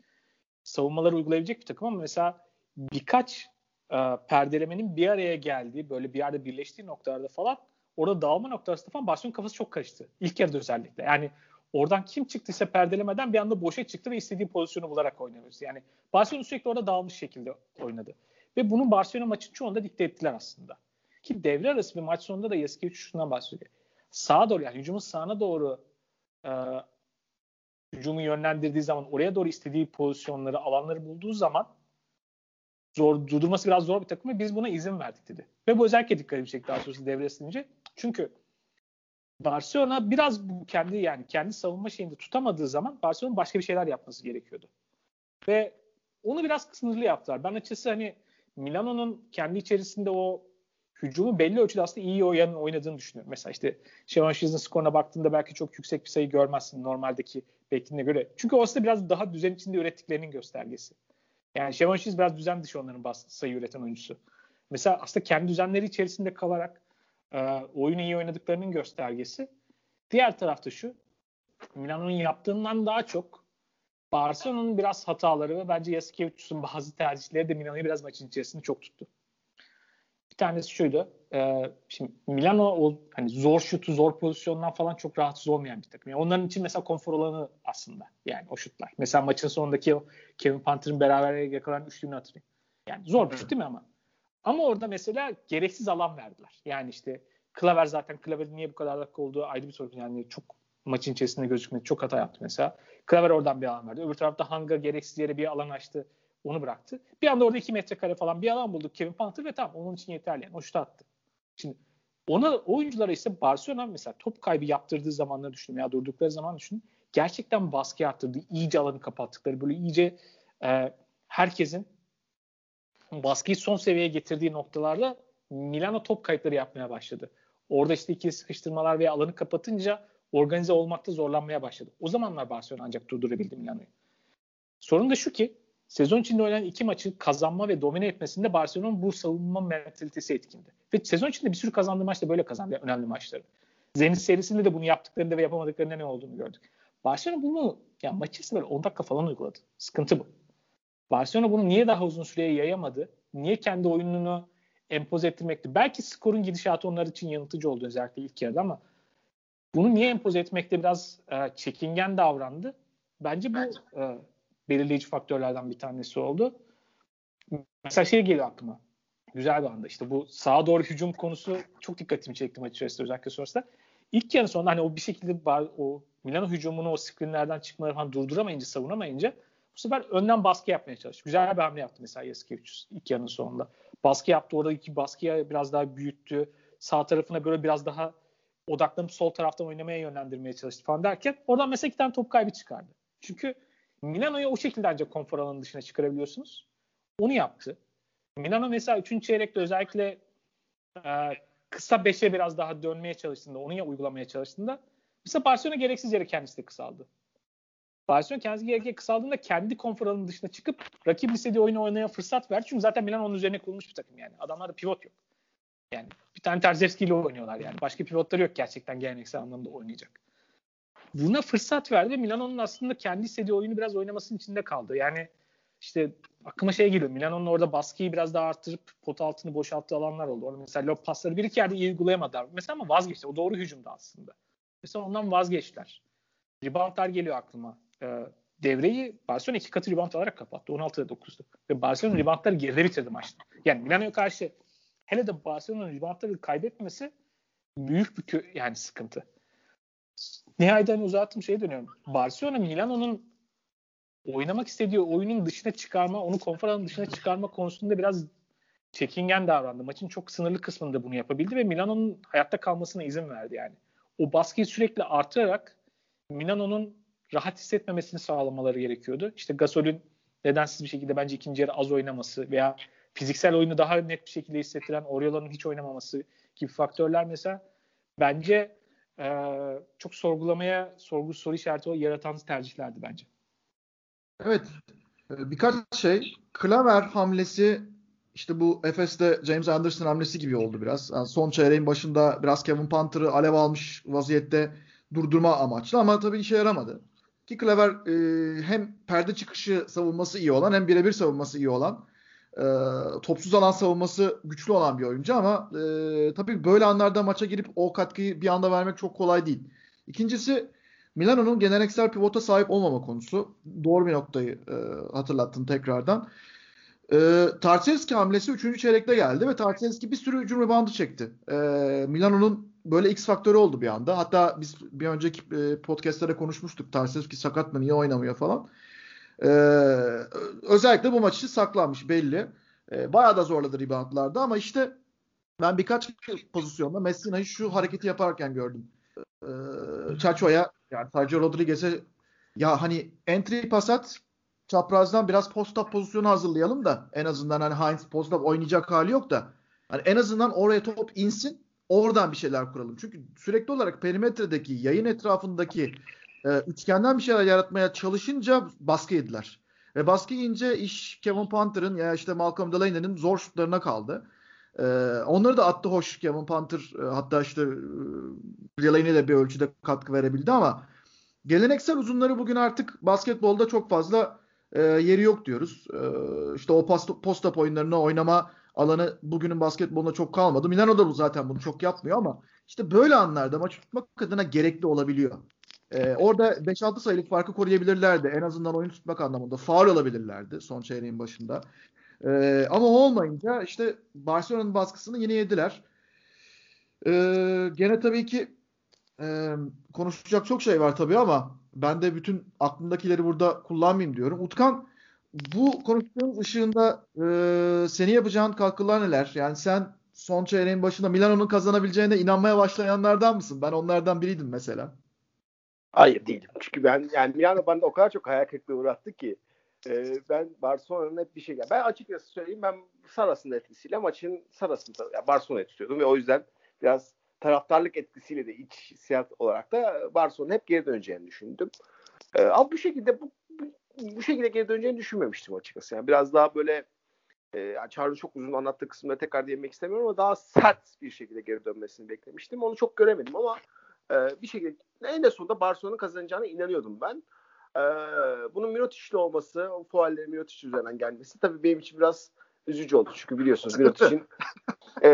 savunmalar uygulayabilecek bir takım ama mesela birkaç e, perdelemenin bir araya geldiği, böyle bir yerde birleştiği noktalarda falan orada dağılma noktasında falan Barcelona kafası çok karıştı. İlk yarıda özellikle. Yani oradan kim çıktıysa perdelemeden bir anda boşa çıktı ve istediği pozisyonu bularak oynuyoruz. Yani Barcelona sürekli orada dağılmış şekilde oynadı. Ve bunu Barcelona maçın çoğunda dikte ettiler aslında. Ki devre arası bir maç sonunda da Yaskiyevic şundan bahsediyor. Sağa doğru yani hücumun sağına doğru e, hücumu yönlendirdiği zaman oraya doğru istediği pozisyonları, alanları bulduğu zaman zor durdurması biraz zor bir takım ve biz buna izin verdik dedi. Ve bu özellikle dikkat edecek daha sonrası devre ısınınca. Çünkü Barcelona biraz bu kendi yani kendi savunma şeyinde tutamadığı zaman Barcelona başka bir şeyler yapması gerekiyordu. Ve onu biraz sınırlı yaptılar. Ben açıkçası hani Milano'nun kendi içerisinde o hücumu belli ölçüde aslında iyi oynadığını düşünüyorum. Mesela işte Şevan Şiz'in skoruna baktığında belki çok yüksek bir sayı görmezsin normaldeki beklediğine göre. Çünkü o aslında biraz daha düzen içinde ürettiklerinin göstergesi. Yani Şevan Şiz biraz düzen dışı onların bas, sayı üreten oyuncusu. Mesela aslında kendi düzenleri içerisinde kalarak e, oyunu iyi oynadıklarının göstergesi. Diğer tarafta şu Milano'nun yaptığından daha çok Barcelona'nın biraz hataları ve bence Yasikevicius'un bazı tercihleri de Milano'yu biraz maçın içerisinde çok tuttu. Bir tanesi şuydu. E, şimdi Milano o hani zor şutu, zor pozisyondan falan çok rahatsız olmayan bir takım. Yani onların için mesela konfor alanı aslında yani o şutlar. Mesela maçın sonundaki o Kevin Panther'ın beraber yakalanan üçlüğünü hatırlayın. Yani zor bir şut değil mi ama? Ama orada mesela gereksiz alan verdiler. Yani işte Klaver zaten Klaver'in niye bu kadar dakika olduğu ayrı bir soru. Yani çok maçın içerisinde gözükmedi. Çok hata yaptı mesela. Klaver oradan bir alan verdi. Öbür tarafta Hanga gereksiz yere bir alan açtı. Onu bıraktı. Bir anda orada 2 metrekare falan bir alan bulduk Kevin Panther ve tamam onun için yeterli. Yani o şutu attı. Şimdi ona oyunculara ise Barcelona mesela top kaybı yaptırdığı zamanları düşünün ya durdukları zaman düşünün. Gerçekten baskı arttırdı. iyice alanı kapattıkları böyle iyice e, herkesin baskıyı son seviyeye getirdiği noktalarda Milano top kayıpları yapmaya başladı. Orada işte ikili sıkıştırmalar veya alanı kapatınca organize olmakta zorlanmaya başladı. O zamanlar Barcelona ancak durdurabildi Milano'yu. Sorun da şu ki sezon içinde oynanan iki maçı kazanma ve domine etmesinde Barcelona'nın bu savunma mentalitesi etkindi. Ve sezon içinde bir sürü kazandığı maçta böyle kazandı önemli maçları. Zenit serisinde de bunu yaptıklarında ve yapamadıklarında ne olduğunu gördük. Barcelona bunu ya maç böyle 10 dakika falan uyguladı. Sıkıntı bu. Barcelona bunu niye daha uzun süreye yayamadı? Niye kendi oyununu empoze ettirmekti? Belki skorun gidişatı onlar için yanıltıcı oldu özellikle ilk yarıda ama bunu niye empoze etmekte biraz e, çekingen davrandı? Bence bu e, belirleyici faktörlerden bir tanesi oldu. Mesela şey geliyor aklıma. Güzel bir anda. İşte bu sağa doğru hücum konusu çok dikkatimi çekti maç içerisinde özellikle sonrasında. İlk yarı sonunda hani o bir şekilde o Milano hücumunu o screenlerden çıkmaları falan durduramayınca, savunamayınca bu sefer önden baskı yapmaya çalıştı. Güzel bir hamle yaptı mesela Yasikevicius ilk yarının sonunda. Baskı yaptı. Oradaki baskıya biraz daha büyüttü. Sağ tarafına böyle biraz daha odaklanıp sol taraftan oynamaya yönlendirmeye çalıştı falan derken oradan mesela iki tane top kaybı çıkardı. Çünkü Milano'yu o şekilde ancak konfor alanının dışına çıkarabiliyorsunuz. Onu yaptı. Milano mesela 3. çeyrekte özellikle e, kısa 5'e biraz daha dönmeye çalıştığında, onu ya uygulamaya çalıştığında mesela Barcelona gereksiz yere kendisi de kısaldı. Barcelona kendisi gerekli kısaldığında kendi konfor alanının dışına çıkıp rakip istediği oyunu oynamaya fırsat verdi. Çünkü zaten Milan onun üzerine kurulmuş bir takım yani. Adamlarda pivot yok. Yani bir tane Terzewski ile oynuyorlar yani. Başka pivotları yok gerçekten geleneksel anlamda oynayacak. Buna fırsat verdi. Milano'nun aslında kendi istediği oyunu biraz oynamasının içinde kaldı. Yani işte aklıma şey geliyor. Milano'nun orada baskıyı biraz daha arttırıp pot altını boşalttığı alanlar oldu. Orada mesela lob pasları bir iki yerde iyi uygulayamadılar. Mesela ama vazgeçti. O doğru hücumda aslında. Mesela ondan vazgeçtiler. Reboundlar geliyor aklıma. Ee, devreyi Barcelona iki katı rebound alarak kapattı. 16'da 9'du. Ve Barcelona reboundları geride bitirdi maçta. Yani Milano'ya karşı hele de Barcelona'nın reboundları kaybetmesi büyük bir kö- yani sıkıntı. Nihayeten uzattım şeye dönüyorum. Barcelona Milano'nun oynamak istediği oyunun dışına çıkarma, onu konfor alanının dışına çıkarma konusunda biraz çekingen davrandı. Maçın çok sınırlı kısmında bunu yapabildi ve Milano'nun hayatta kalmasına izin verdi yani. O baskıyı sürekli artırarak Milano'nun rahat hissetmemesini sağlamaları gerekiyordu. İşte Gasol'ün nedensiz bir şekilde bence ikinci yarı az oynaması veya fiziksel oyunu daha net bir şekilde hissettiren Oriola'nın hiç oynamaması gibi faktörler mesela bence e, çok sorgulamaya sorgu soru işareti yaratan tercihlerdi bence. Evet. Ee, birkaç şey. Klaver hamlesi işte bu Efes'te James Anderson hamlesi gibi oldu biraz. Yani son çeyreğin başında biraz Kevin Panther'ı alev almış vaziyette durdurma amaçlı ama tabii işe yaramadı. Ki Klaver e, hem perde çıkışı savunması iyi olan hem birebir savunması iyi olan e, topsuz alan savunması güçlü olan bir oyuncu ama e, tabii böyle anlarda maça girip o katkıyı bir anda vermek çok kolay değil. İkincisi Milano'nun geleneksel pivota sahip olmama konusu. Doğru bir noktayı e, hatırlattın tekrardan. E, Tarselski hamlesi 3. çeyrekte geldi ve Tarselski bir sürü hücum reboundu çekti. E, Milano'nun böyle X faktörü oldu bir anda. Hatta biz bir önceki e, podcastlere konuşmuştuk. Tarselski sakat mı niye oynamıyor falan. E, özellikle bu maç için saklanmış belli. E, bayağı da zorladı reboundlarda ama işte ben birkaç pozisyonda Messina'yı şu hareketi yaparken gördüm. E, Chacho'ya yani Sergio Rodriguez'e ya hani entry pas at çaprazdan biraz post-up pozisyonu hazırlayalım da en azından hani Heinz post-up oynayacak hali yok da hani en azından oraya top insin oradan bir şeyler kuralım. Çünkü sürekli olarak perimetredeki yayın etrafındaki e, üçgenden bir şeyler yaratmaya çalışınca baskı yediler. Ve baskı yiyince iş Kevin Panther'ın ya işte Malcolm Delaney'nin zor şutlarına kaldı. Ee, onları da attı hoş Kevin Panther e, hatta işte e, Delaney de bir ölçüde katkı verebildi ama geleneksel uzunları bugün artık basketbolda çok fazla e, yeri yok diyoruz. E, işte o post, post-up oyunlarını oynama alanı bugünün basketbolunda çok kalmadı. Milano da bu zaten bunu çok yapmıyor ama işte böyle anlarda maç tutmak adına gerekli olabiliyor. Ee, orada 5-6 sayılık farkı koruyabilirlerdi. En azından oyun tutmak anlamında. Faul olabilirlerdi son çeyreğin başında. Ee, ama olmayınca işte Barcelona'nın baskısını yine yediler. Ee, gene tabii ki e, konuşacak çok şey var tabii ama ben de bütün aklımdakileri burada kullanmayayım diyorum. Utkan bu konuştuğumuz ışığında e, seni yapacağın katkılar neler? Yani sen son çeyreğin başında Milano'nun kazanabileceğine inanmaya başlayanlardan mısın? Ben onlardan biriydim mesela. Hayır değilim. Çünkü ben yani Milano bana o kadar çok hayal kırıklığı uğrattı ki e, ben Barcelona'nın hep bir şey ben açıkçası söyleyeyim ben Saras'ın etkisiyle maçın Saras'ını yani Barcelona'yı tutuyordum ve o yüzden biraz taraftarlık etkisiyle de iç hissiyat olarak da Barcelona hep geri döneceğini düşündüm. E, ama bu şekilde bu, bu şekilde geri döneceğini düşünmemiştim açıkçası. Yani biraz daha böyle e, yani Çağrı'nın çok uzun anlattığı kısımda tekrar değinmek istemiyorum ama daha sert bir şekilde geri dönmesini beklemiştim. Onu çok göremedim ama e, bir şekilde en de sonunda Barcelona'nın kazanacağına inanıyordum ben. E, bunun Mirotic'li olması, o fuallerin Mirotic üzerinden gelmesi tabii benim için biraz üzücü oldu. Çünkü biliyorsunuz Mirotic'in e,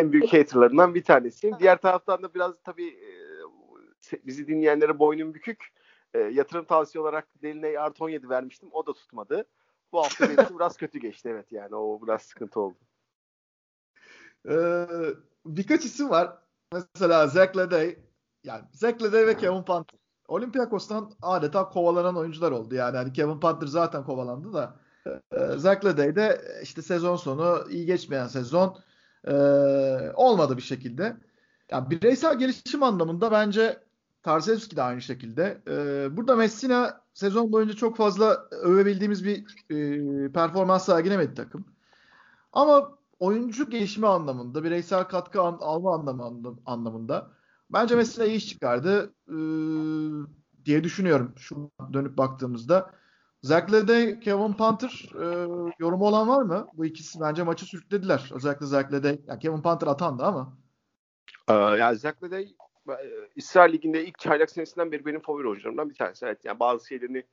en büyük haterlarından bir tanesiyim. Diğer taraftan da biraz tabii e, bizi dinleyenlere boynum bükük. E, yatırım tavsiye olarak Deliney artı 17 vermiştim. O da tutmadı. Bu hafta benim için biraz kötü geçti. Evet yani o biraz sıkıntı oldu. Ee, birkaç isim var. Mesela Zach Ledey. Yani Zach Ledey ve Kevin Panther. Olympiakos'tan adeta kovalanan oyuncular oldu. Yani hani Kevin Panther zaten kovalandı da e, Zach Ledey de işte sezon sonu iyi geçmeyen sezon e, olmadı bir şekilde. Yani bireysel gelişim anlamında bence Tarsevski de aynı şekilde. E, burada Messina sezon boyunca çok fazla övebildiğimiz bir e, performans sergilemedi takım. Ama oyuncu gelişimi anlamında, bireysel katkı an, alma anlamında, anlamında bence Messina iyi iş çıkardı e, diye düşünüyorum şu dönüp baktığımızda. Zach Ledey, Kevin Panther e, yorumu olan var mı? Bu ikisi bence maçı sürüklediler. Özellikle Zach Ledey. Yani Kevin Panther atandı ama. Ee, yani Zach Ledey İsrail Ligi'nde ilk çaylak senesinden beri benim favori oyuncularımdan bir tanesi. Evet yani bazı şeylerini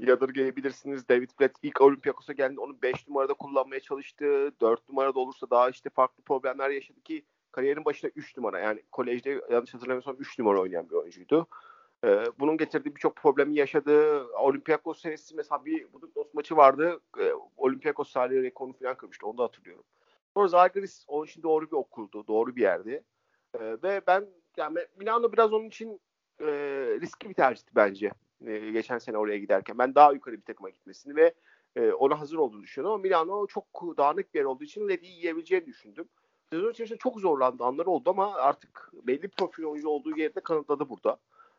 yadırgayabilirsiniz. David Blatt ilk Olympiakos'a geldi. Onu 5 numarada kullanmaya çalıştı. 4 numarada olursa daha işte farklı problemler yaşadı ki kariyerin başında 3 numara. Yani kolejde yanlış hatırlamıyorsam 3 numara oynayan bir oyuncuydu. Ee, bunun getirdiği birçok problemi yaşadı. Olympiakos senesi mesela bir Buduknos maçı vardı. Ee, Olympiakos tarihi rekorunu falan kırmıştı. Onu da hatırlıyorum. Sonra Zalgiris onun için doğru bir okuldu. Doğru bir yerdi. Ee, ve ben yani Milano biraz onun için e, riskli bir tercihti bence. E, geçen sene oraya giderken. Ben daha yukarı bir takıma gitmesini ve e, ona hazır olduğunu düşünüyorum. Ama Milano çok dağınık bir yer olduğu için Ledi'yi yiyebileceğini düşündüm. Sezon içerisinde çok zorlandı anlar oldu ama artık belli profil oyuncu olduğu yerde kanıtladı burada.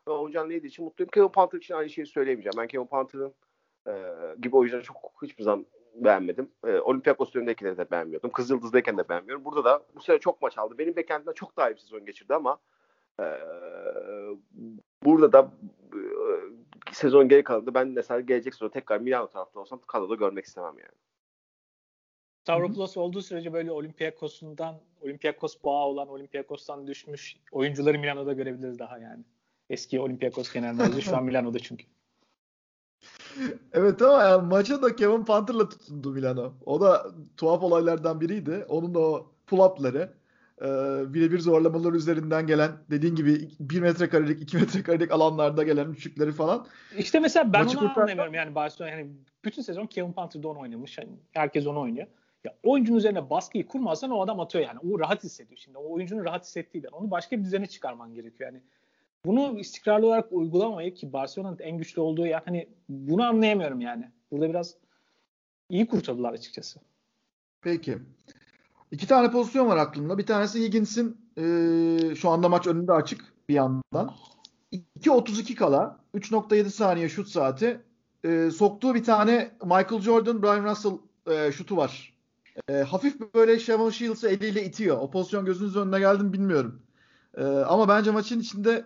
Ve Oncan Ledi için mutluyum. Kevin Panther için aynı şeyi söyleyemeyeceğim. Ben Kevin Panther'ın e, gibi oyuncuları çok hiçbir zaman beğenmedim. E, Olympiakos dönemindekileri de beğenmiyordum. Kızıldız'dayken de beğenmiyorum. Burada da bu sene çok maç aldı. Benim beklentimden çok daha iyi bir sezon geçirdi ama e, burada da e, sezon geri kalanında ben mesela gelecek sezon tekrar Milano tarafta olsam kadroda görmek istemem yani. Stavropoulos olduğu sürece böyle Olympiakos'undan Olympiakos bağı olan Olympiakos'tan düşmüş oyuncuları Milano'da görebiliriz daha yani. Eski Olympiakos genel menajeri şu an Milano'da çünkü. Evet ama yani maça da Kevin Panther'la tutundu Milano. O da tuhaf olaylardan biriydi. Onun da o pull-up'ları e, birebir zorlamalar üzerinden gelen dediğin gibi 1 metrekarelik 2 metrekarelik alanlarda gelen üçlükleri falan. İşte mesela ben Maçı onu kurtar... anlamıyorum yani Barcelona yani bütün sezon Kevin Panther'da onu oynamış. Yani herkes onu oynuyor. Ya oyuncunun üzerine baskıyı kurmazsan o adam atıyor yani. O rahat hissediyor şimdi. O oyuncunun rahat hissettiğinden. Onu başka bir düzene çıkarman gerekiyor yani. Bunu istikrarlı olarak uygulamayı ki Barcelona'nın en güçlü olduğu yani hani bunu anlayamıyorum yani. Burada biraz iyi kurtardılar açıkçası. Peki. İki tane pozisyon var aklımda. Bir tanesi Higgins'in e, şu anda maç önünde açık bir yandan. 2.32 kala 3.7 saniye şut saati e, soktuğu bir tane Michael Jordan, Brian Russell e, şutu var. E, hafif böyle Shavon Shields'ı eliyle itiyor. O pozisyon gözünüzün önüne geldi mi bilmiyorum. E, ama bence maçın içinde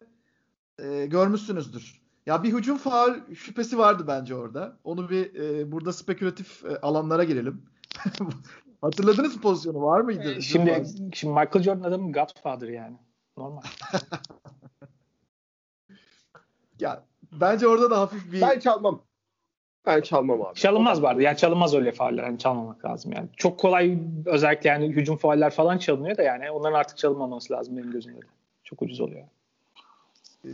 e, görmüşsünüzdür. Ya bir hücum faal şüphesi vardı bence orada. Onu bir e, burada spekülatif e, alanlara girelim. Hatırladınız mı pozisyonu? Var mıydı? E, şimdi, şimdi Michael Jordan adamın Godfather yani. Normal. ya bence orada da hafif bir... Ben çalmam. Ben çalmam abi. Çalınmaz vardı. Yani çalınmaz öyle fauller. Yani çalmamak lazım yani. Çok kolay özellikle yani hücum fauller falan çalınıyor da yani onların artık çalınmaması lazım benim gözümde de. Çok ucuz oluyor. Ee,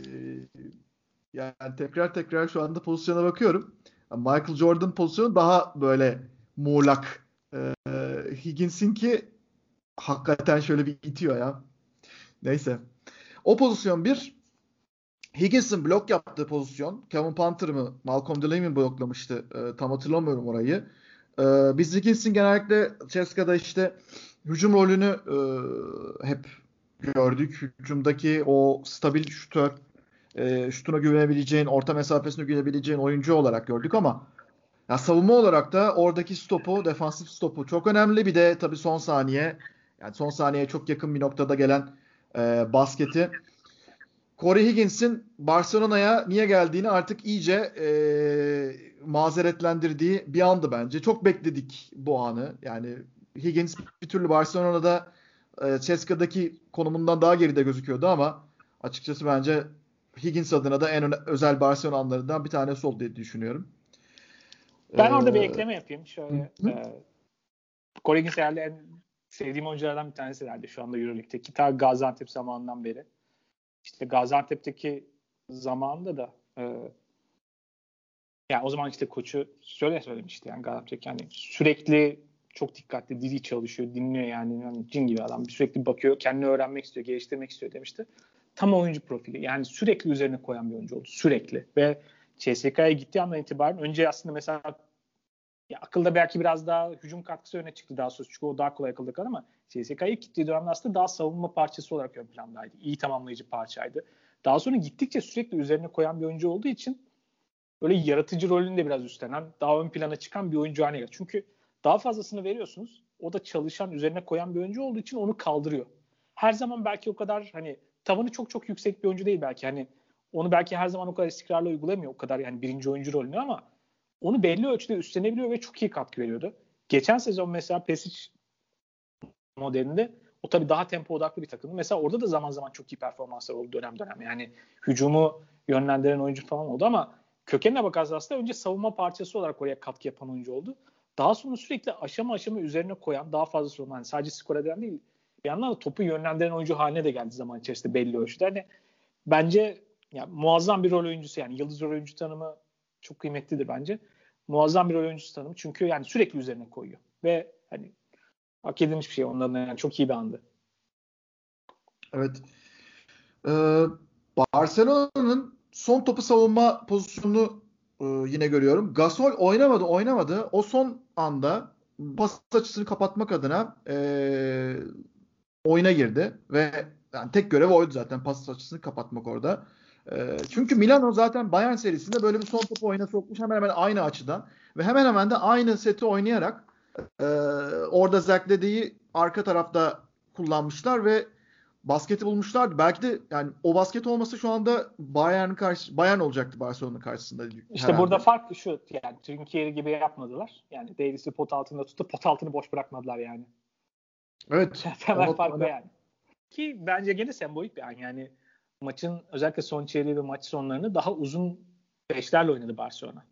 yani tekrar tekrar şu anda pozisyona bakıyorum. Michael Jordan pozisyonu daha böyle muğlak. Ee, Higgins'in ki hakikaten şöyle bir itiyor ya. Neyse. O pozisyon bir. Higgins'in blok yaptığı pozisyon. Kevin Panther mı? Malcolm Delaney mi bloklamıştı? Ee, tam hatırlamıyorum orayı. Ee, biz Higgins'in genellikle Ceska'da işte hücum rolünü e, hep gördük. Hücumdaki o stabil şutör, e, şutuna güvenebileceğin, orta mesafesine güvenebileceğin oyuncu olarak gördük ama ya savunma olarak da oradaki stopu, defansif stopu çok önemli. Bir de tabii son saniye, yani son saniyeye çok yakın bir noktada gelen e, basketi. Corey Higgins'in Barcelona'ya niye geldiğini artık iyice e, mazeretlendirdiği bir andı bence. Çok bekledik bu anı. Yani Higgins bir türlü Barcelona'da e, Ceska'daki konumundan daha geride gözüküyordu ama açıkçası bence Higgins adına da en özel Barcelona anlarından bir tanesi oldu diye düşünüyorum. Ben ee, orada bir ekleme yapayım. Şöyle e, Corey Higgins herhalde en sevdiğim oyunculardan bir tanesi herhalde şu anda Euroleague'deki. Ta Gaziantep zamanından beri. İşte Gaziantep'teki zamanında da e, yani o zaman işte koçu şöyle söylemişti yani Gaziantep yani sürekli çok dikkatli, dili çalışıyor, dinliyor yani. yani cin gibi adam. Sürekli bakıyor, kendini öğrenmek istiyor, geliştirmek istiyor demişti. Tam oyuncu profili. Yani sürekli üzerine koyan bir oyuncu oldu. Sürekli. Ve CSK'ya gittiği andan itibaren önce aslında mesela ya akılda belki biraz daha hücum katkısı öne çıktı daha sonra çünkü o daha kolay akılda kalır ama CSK'ya gittiği dönemde aslında daha savunma parçası olarak ön plandaydı. İyi tamamlayıcı parçaydı. Daha sonra gittikçe sürekli üzerine koyan bir oyuncu olduğu için böyle yaratıcı rolünü de biraz üstlenen, daha ön plana çıkan bir oyuncu haline geldi. Çünkü daha fazlasını veriyorsunuz. O da çalışan, üzerine koyan bir oyuncu olduğu için onu kaldırıyor. Her zaman belki o kadar hani tavanı çok çok yüksek bir oyuncu değil belki. Hani onu belki her zaman o kadar istikrarlı uygulamıyor. O kadar yani birinci oyuncu rolünü ama onu belli ölçüde üstlenebiliyor ve çok iyi katkı veriyordu. Geçen sezon mesela Pesic modelinde o tabii daha tempo odaklı bir takımdı. Mesela orada da zaman zaman çok iyi performanslar oldu dönem dönem. Yani hücumu yönlendiren oyuncu falan oldu ama kökenine bakarsan aslında önce savunma parçası olarak oraya katkı yapan oyuncu oldu. Daha sonra sürekli aşama aşama üzerine koyan daha fazla sorun. Yani sadece skor eden değil bir yandan da topu yönlendiren oyuncu haline de geldi zaman içerisinde belli ölçüde. Hani bence ya, muazzam bir rol oyuncusu yani yıldız rol oyuncu tanımı çok kıymetlidir bence. Muazzam bir rol oyuncusu çünkü yani sürekli üzerine koyuyor ve hani hak edilmiş bir şey onların yani çok iyi bir andı. Evet. Ee, Barcelona'nın son topu savunma pozisyonunu e, yine görüyorum. Gasol oynamadı oynamadı. O son anda pas açısını kapatmak adına e, oyuna girdi ve yani tek görev oydu zaten pas açısını kapatmak orada. E, çünkü Milano zaten Bayern serisinde böyle bir son topu oyuna sokmuş hemen hemen aynı açıdan ve hemen hemen de aynı seti oynayarak e, orada Zerkledi'yi arka tarafta kullanmışlar ve basketi bulmuşlardı. Belki de yani o basket olması şu anda Bayern karşı Bayern olacaktı Barcelona'nın karşısında. İşte herhalde. burada fark şu yani Trinkieri gibi yapmadılar. Yani Davis'i pot altında tutup pot altını boş bırakmadılar yani. Evet. Temel fark yani. Ki bence gene sembolik bir an. Yani maçın özellikle son çeyreği ve maç sonlarını daha uzun beşlerle oynadı Barcelona.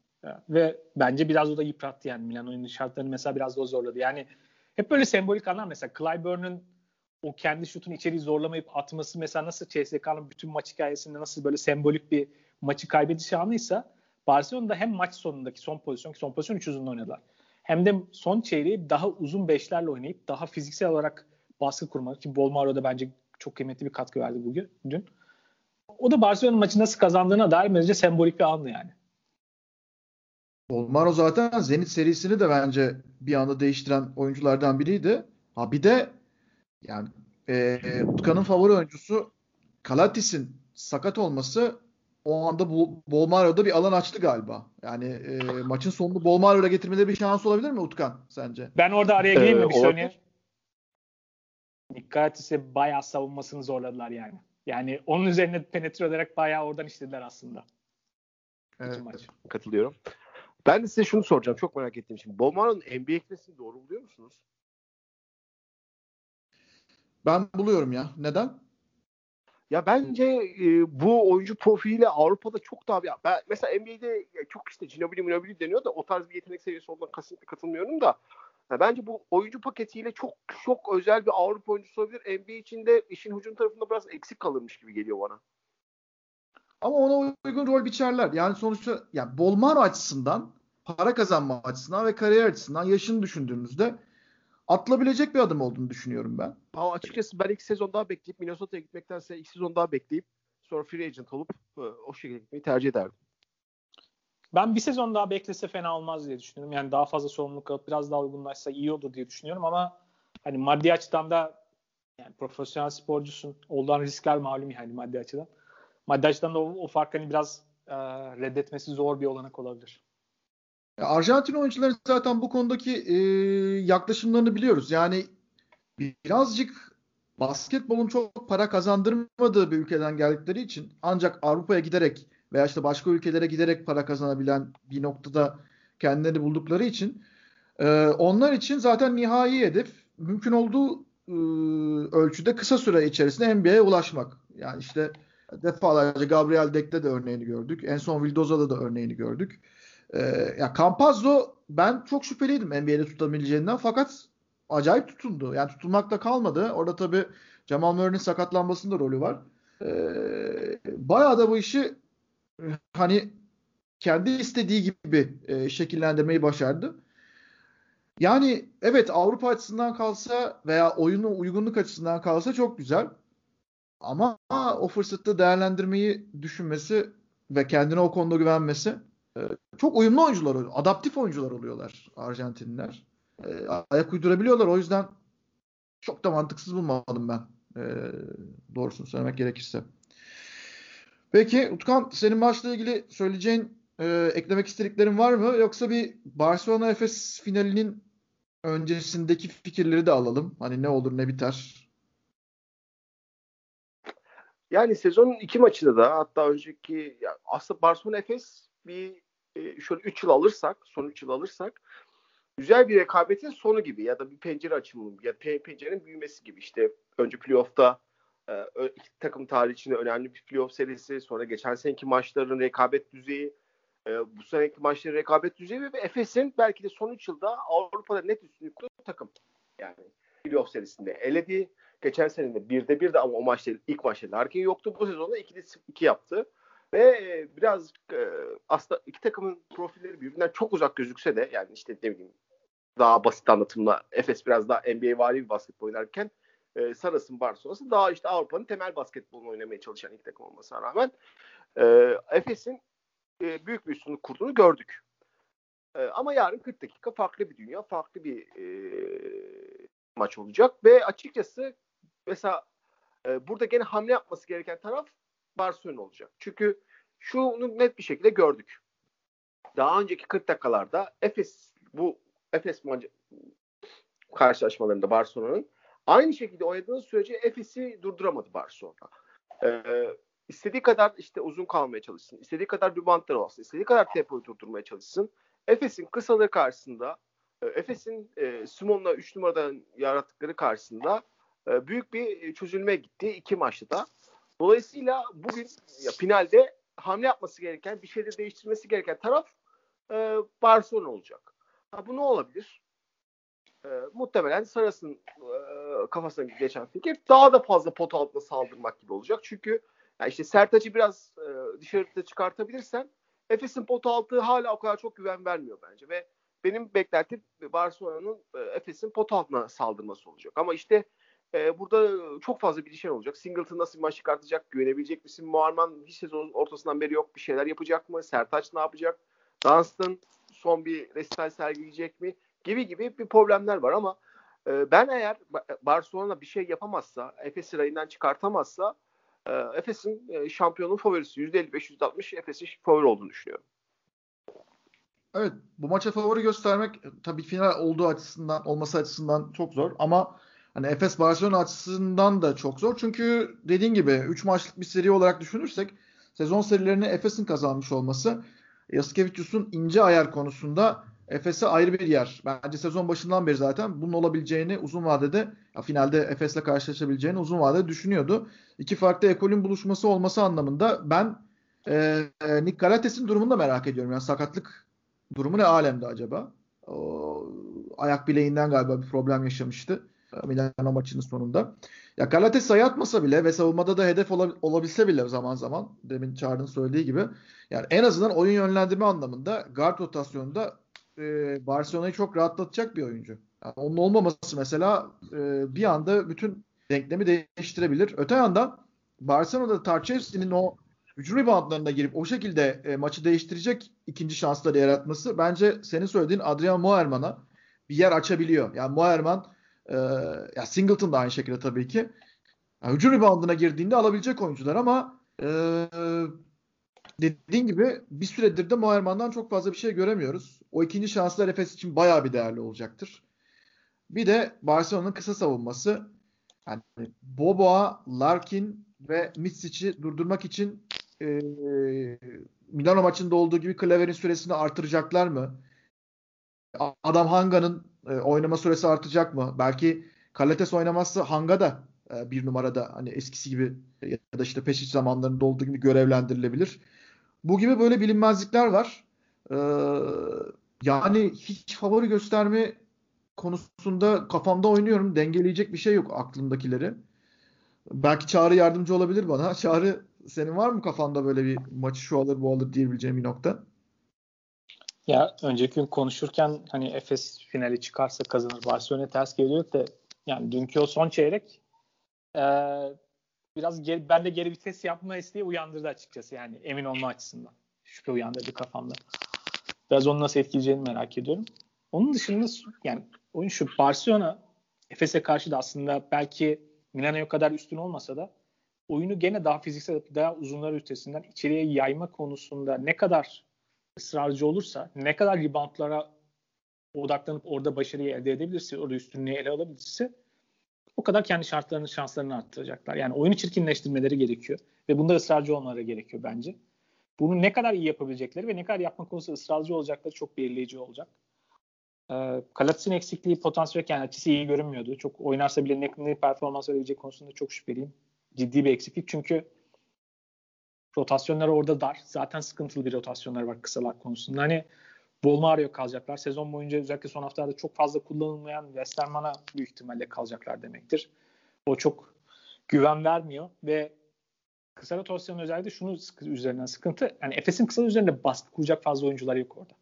Ve bence biraz o da yıprattı yani Milan oyunun şartlarını mesela biraz da o zorladı. Yani hep böyle sembolik anlar mesela Clyburn'un o kendi şutunu içeri zorlamayıp atması mesela nasıl CSK'nın bütün maç hikayesinde nasıl böyle sembolik bir maçı kaybediş anıysa Barcelona'da hem maç sonundaki son pozisyon ki son pozisyon 3 uzunla oynadılar. Hem de son çeyreği daha uzun beşlerle oynayıp daha fiziksel olarak baskı kurmak ki Bolmaro da bence çok kıymetli bir katkı verdi bugün dün. O da Barcelona maçı nasıl kazandığına dair bence sembolik bir andı yani. Bolmaro zaten Zenit serisini de bence bir anda değiştiren oyunculardan biriydi. Ha bir de yani e, Utkan'ın favori oyuncusu Kalatis'in sakat olması o anda bu Bolmaro'da bir alan açtı galiba. Yani e, maçın sonunu Bolmaro'ya getirmeleri bir şans olabilir mi Utkan sence? Ben orada araya gireyim mi bir söyleyeyim? Kalatis'e bayağı savunmasını zorladılar yani. Yani onun üzerine penetre ederek bayağı oradan işlediler aslında. Evet. Maç. Katılıyorum. Ben de size şunu soracağım. Çok merak ettiğim için. Bolmaro'nun NBA gitmesini doğru buluyor musunuz? Ben buluyorum ya. Neden? Ya bence e, bu oyuncu profiliyle Avrupa'da çok daha bir... Ben, mesela NBA'de çok işte Ginobili Ginobili deniyor da o tarz bir yetenek seviyesi olduğuna kesinlikle katılmıyorum da ya bence bu oyuncu paketiyle çok çok özel bir Avrupa oyuncusu olabilir. NBA içinde işin hücum tarafında biraz eksik kalırmış gibi geliyor bana. Ama ona uygun rol biçerler. Yani sonuçta yani Bolmaro açısından para kazanma açısından ve kariyer açısından yaşını düşündüğümüzde atılabilecek bir adım olduğunu düşünüyorum ben. Ama açıkçası ben iki sezon daha bekleyip Minnesota'ya gitmektense iki sezon daha bekleyip sonra free agent olup e, o şekilde gitmeyi tercih ederdim. Ben bir sezon daha beklese fena olmaz diye düşünüyorum. Yani daha fazla sorumluluk alıp biraz daha uygunlaşsa iyi olur diye düşünüyorum ama hani maddi açıdan da yani profesyonel sporcusun. Olduğun riskler malum yani maddi açıdan. Maddi açıdan da o, o fark hani biraz e, reddetmesi zor bir olanak olabilir. Arjantin oyuncuların zaten bu konudaki e, yaklaşımlarını biliyoruz. Yani birazcık basketbolun çok para kazandırmadığı bir ülkeden geldikleri için ancak Avrupa'ya giderek veya işte başka ülkelere giderek para kazanabilen bir noktada kendilerini buldukları için e, onlar için zaten nihai hedef mümkün olduğu e, ölçüde kısa süre içerisinde NBA'ye ulaşmak. Yani işte defalarca Gabriel Dek'te de örneğini gördük. En son Vildoza'da da örneğini gördük. E, ya Campazzo ben çok şüpheliydim NBA'de tutabileceğinden fakat acayip tutundu. Yani tutulmakta kalmadı. Orada tabii Jamal Murray'nin sakatlanmasında rolü var. E, bayağı da bu işi hani kendi istediği gibi e, şekillendirmeyi başardı. Yani evet Avrupa açısından kalsa veya oyunu uygunluk açısından kalsa çok güzel. Ama o fırsatı değerlendirmeyi düşünmesi ve kendine o konuda güvenmesi e, çok uyumlu oyuncular oluyor. Adaptif oyuncular oluyorlar Arjantinliler. E, ayak uydurabiliyorlar. O yüzden çok da mantıksız bulmadım ben. E, doğrusunu söylemek gerekirse. Peki Utkan senin maçla ilgili söyleyeceğin e, eklemek istediklerin var mı? Yoksa bir Barcelona Efes finalinin öncesindeki fikirleri de alalım. Hani ne olur ne biter. Yani sezonun iki maçında da hatta önceki aslında Barcelona Efes bir e, şöyle 3 yıl alırsak, son 3 yıl alırsak güzel bir rekabetin sonu gibi ya da bir pencere açılımı ya pencerenin büyümesi gibi işte önce playoff'ta e, iki takım tarihi içinde önemli bir playoff serisi sonra geçen seneki maçların rekabet düzeyi e, bu seneki maçların rekabet düzeyi ve Efes'in belki de son 3 yılda Avrupa'da net üstünlük kurduğu takım yani playoff serisinde eledi. Geçen sene de birde bir de ama o maçta ilk maçta Larkin yoktu. Bu sezonda 2'de 2 yaptı. Ve e, biraz e, aslında iki takımın profilleri birbirinden çok uzak gözükse de yani işte ne bileyim daha basit anlatımla Efes biraz daha NBA vari bir basketbol oynarken e, Saras'ın Barcelona'sı daha işte Avrupa'nın temel basketbolunu oynamaya çalışan ilk takım olmasına rağmen e, Efes'in e, büyük bir üstünlük kurduğunu gördük. E, ama yarın 40 dakika farklı bir dünya, farklı bir e, maç olacak ve açıkçası mesela e, burada gene hamle yapması gereken taraf Barcelona olacak. Çünkü şunu net bir şekilde gördük. Daha önceki 40 dakikalarda Efes bu Efes maçı karşılaşmalarında Barcelona'nın aynı şekilde oynadığı sürece Efes'i durduramadı Barcelona. Ee, istediği kadar işte uzun kalmaya çalışsın. istediği kadar reboundlar olsun. istediği kadar tempoyu durdurmaya çalışsın. Efes'in kısaları karşısında e, Efes'in e, Simon'la 3 numaradan yarattıkları karşısında e, büyük bir çözülme gitti iki maçta da. Dolayısıyla bugün ya, finalde hamle yapması gereken, bir şeyde değiştirmesi gereken taraf e, Barcelona olacak. Ha, bu ne olabilir? E, muhtemelen Saras'ın e, kafasına geçen fikir daha da fazla pot altına saldırmak gibi olacak. Çünkü yani işte Sertac'ı biraz e, dışarıda çıkartabilirsen Efes'in pot altı hala o kadar çok güven vermiyor bence ve benim beklentim Barcelona'nın e, Efes'in pot altına saldırması olacak. Ama işte e, burada çok fazla bir değişen olacak. Singleton nasıl bir maç çıkartacak? Güvenebilecek misin? Muharman hiç sezon ortasından beri yok. Bir şeyler yapacak mı? Sertaç ne yapacak? Dunstan son bir resital sergileyecek mi? Gibi gibi bir problemler var ama e, ben eğer Barcelona bir şey yapamazsa, Efes'i rayından çıkartamazsa e, Efes'in e, şampiyonun favorisi %55-%60 Efes'in favori olduğunu düşünüyorum. Evet bu maça favori göstermek tabii final olduğu açısından olması açısından çok zor ama hani Efes Barcelona açısından da çok zor. Çünkü dediğin gibi 3 maçlık bir seri olarak düşünürsek sezon serilerini Efes'in kazanmış olması Yaskevicius'un ince ayar konusunda Efes'e ayrı bir yer. Bence sezon başından beri zaten bunun olabileceğini uzun vadede ya finalde Efes'le karşılaşabileceğini uzun vadede düşünüyordu. İki farklı ekolün buluşması olması anlamında ben e, e, Nick Galates'in durumunu da merak ediyorum. Yani sakatlık durumu ne alemde acaba? O, ayak bileğinden galiba bir problem yaşamıştı. Milano maçının sonunda. Ya Galates sayı atmasa bile ve savunmada da hedef olabilse bile zaman zaman demin Çağrı'nın söylediği gibi yani en azından oyun yönlendirme anlamında guard rotasyonunda e, Barcelona'yı çok rahatlatacak bir oyuncu. Yani onun olmaması mesela e, bir anda bütün denklemi değiştirebilir. Öte yandan Barcelona'da Tarçevski'nin o hücum reboundlarına girip o şekilde e, maçı değiştirecek ikinci şansları yaratması bence senin söylediğin Adrian Moerman'a bir yer açabiliyor. Yani Moerman e, ya Singleton da aynı şekilde tabii ki. Yani hücum reboundına girdiğinde alabilecek oyuncular ama e, dediğin gibi bir süredir de Moerman'dan çok fazla bir şey göremiyoruz. O ikinci şanslar Efes için bayağı bir değerli olacaktır. Bir de Barcelona'nın kısa savunması. Yani Boboa, Larkin ve Mitsic'i durdurmak için e, Milano maçında olduğu gibi Klaver'in süresini artıracaklar mı? Adam Hanga'nın e, oynama süresi artacak mı? Belki Kalates oynamazsa Hanga da e, bir numarada hani eskisi gibi ya da işte Peşic zamanlarında olduğu gibi görevlendirilebilir. Bu gibi böyle bilinmezlikler var. Ee, yani hiç favori gösterme konusunda kafamda oynuyorum. Dengeleyecek bir şey yok aklımdakileri. Belki Çağrı yardımcı olabilir bana. Çağrı senin var mı kafanda böyle bir maçı şu alır bu alır diyebileceğim bir nokta? Ya önceki gün konuşurken hani Efes finali çıkarsa kazanır. Barcelona ters geliyor da yani dünkü o son çeyrek e, biraz geri, ben de geri vites yapma isteği uyandırdı açıkçası yani emin olma açısından. Şüphe uyandırdı kafamda. Biraz onu nasıl etkileyeceğini merak ediyorum. Onun dışında yani oyun şu Barcelona Efes'e karşı da aslında belki Milano'ya kadar üstün olmasa da oyunu gene daha fiziksel daha uzunlar üstesinden içeriye yayma konusunda ne kadar ısrarcı olursa, ne kadar reboundlara odaklanıp orada başarıyı elde edebilirse, orada üstünlüğü ele alabilirse o kadar kendi şartlarını, şanslarını arttıracaklar. Yani oyunu çirkinleştirmeleri gerekiyor ve bunda ısrarcı olmaları gerekiyor bence. Bunu ne kadar iyi yapabilecekleri ve ne kadar yapma konusunda ısrarcı olacakları çok belirleyici olacak. E, Kalatz'ın eksikliği potansiyel yani açısı iyi görünmüyordu. Çok oynarsa bile ne, ne performans verebilecek konusunda çok şüpheliyim. Ciddi bir eksiklik çünkü rotasyonları orada dar. Zaten sıkıntılı bir rotasyonlar var kısalar konusunda. Hani Bolmario kalacaklar. Sezon boyunca özellikle son haftalarda çok fazla kullanılmayan Westerman'a büyük ihtimalle kalacaklar demektir. O çok güven vermiyor ve kısa rotasyon özellikle şunu üzerinden sıkıntı. Yani Efes'in kısa üzerinde baskı kuracak fazla oyuncular yok orada.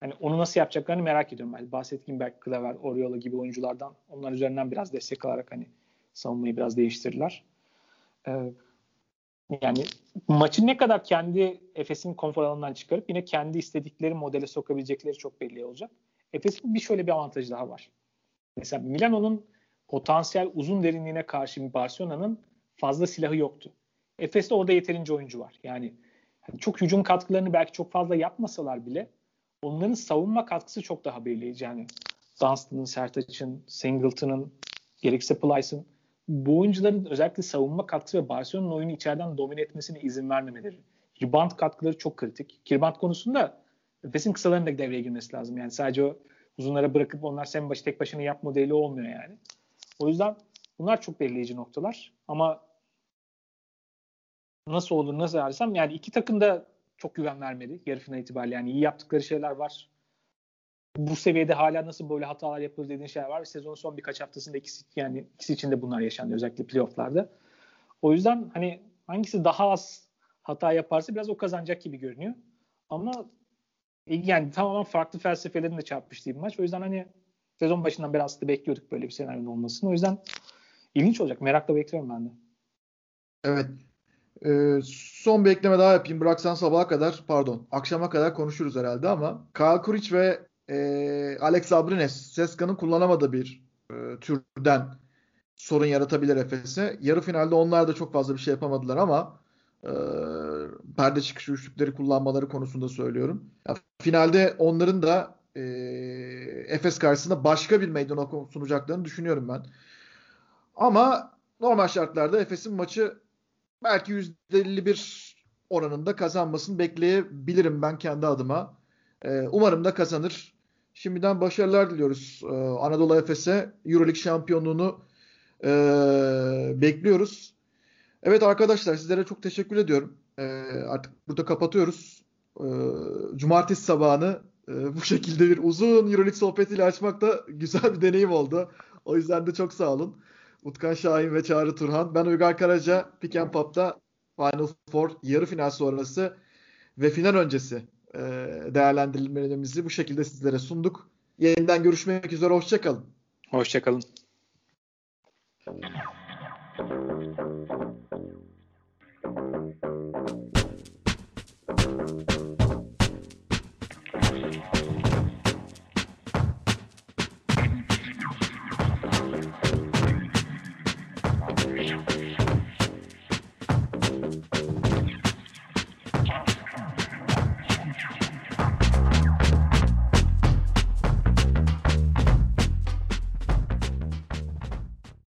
Hani onu nasıl yapacaklarını merak ediyorum. Yani bahsettiğim belki Klaver, Oriola gibi oyunculardan onlar üzerinden biraz destek alarak hani savunmayı biraz değiştirirler. Ee, yani maçı ne kadar kendi Efes'in konfor alanından çıkarıp yine kendi istedikleri modele sokabilecekleri çok belli olacak. Efes'in bir şöyle bir avantajı daha var. Mesela Milano'nun potansiyel uzun derinliğine karşı Barcelona'nın fazla silahı yoktu. Efes'te orada yeterince oyuncu var. Yani çok hücum katkılarını belki çok fazla yapmasalar bile onların savunma katkısı çok daha belirleyici. Yani Dunstan'ın, Sertaç'ın, Singleton'ın, gerekse Plyce'ın bu oyuncuların özellikle savunma katkısı ve Barcelona'nın oyunu içeriden domine etmesine izin vermemeleri. Rebound katkıları çok kritik. Rebound konusunda Efes'in kısalarının da devreye girmesi lazım. Yani sadece o uzunlara bırakıp onlar sen başı tek başına yap modeli olmuyor yani. O yüzden bunlar çok belirleyici noktalar. Ama nasıl olur nasıl dersem yani iki takım da çok güven vermedi yarı final itibariyle. Yani iyi yaptıkları şeyler var. Bu seviyede hala nasıl böyle hatalar yapılır dediğin şeyler var. Sezonun son birkaç haftasında ikisi yani ikisi için de bunlar yaşandı özellikle playofflarda. O yüzden hani hangisi daha az hata yaparsa biraz o kazanacak gibi görünüyor. Ama yani tamamen farklı felsefelerin de çarpıştığı bir maç. O yüzden hani sezon başından beri aslında bekliyorduk böyle bir senaryonun olmasını. O yüzden ilginç olacak. Merakla bekliyorum ben de. Evet. Ee, son bir ekleme daha yapayım. Bıraksan sabaha kadar, pardon, akşama kadar konuşuruz herhalde ama Kyle Kuric ve e, Alex Abrines, Seska'nın kullanamadığı bir e, türden sorun yaratabilir Efes'e. Yarı finalde onlar da çok fazla bir şey yapamadılar ama e, perde çıkışı üçlükleri kullanmaları konusunda söylüyorum. Ya, finalde onların da e, Efes karşısında başka bir meydan sunacaklarını düşünüyorum ben. Ama normal şartlarda Efes'in maçı belki %51 oranında kazanmasını bekleyebilirim ben kendi adıma. Ee, umarım da kazanır. Şimdiden başarılar diliyoruz ee, Anadolu Efes'e. Euroleague şampiyonluğunu e, bekliyoruz. Evet arkadaşlar sizlere çok teşekkür ediyorum. E, artık burada kapatıyoruz. E, cumartesi sabahını e, bu şekilde bir uzun Euroleague sohbetiyle açmak da güzel bir deneyim oldu. O yüzden de çok sağ olun. Utkan Şahin ve Çağrı Turhan. Ben Uygar Karaca. Pick and Pop'ta Final Four yarı final sonrası ve final öncesi e, değerlendirmelerimizi bu şekilde sizlere sunduk. Yeniden görüşmek üzere. Hoşçakalın. Hoşçakalın. Thank you.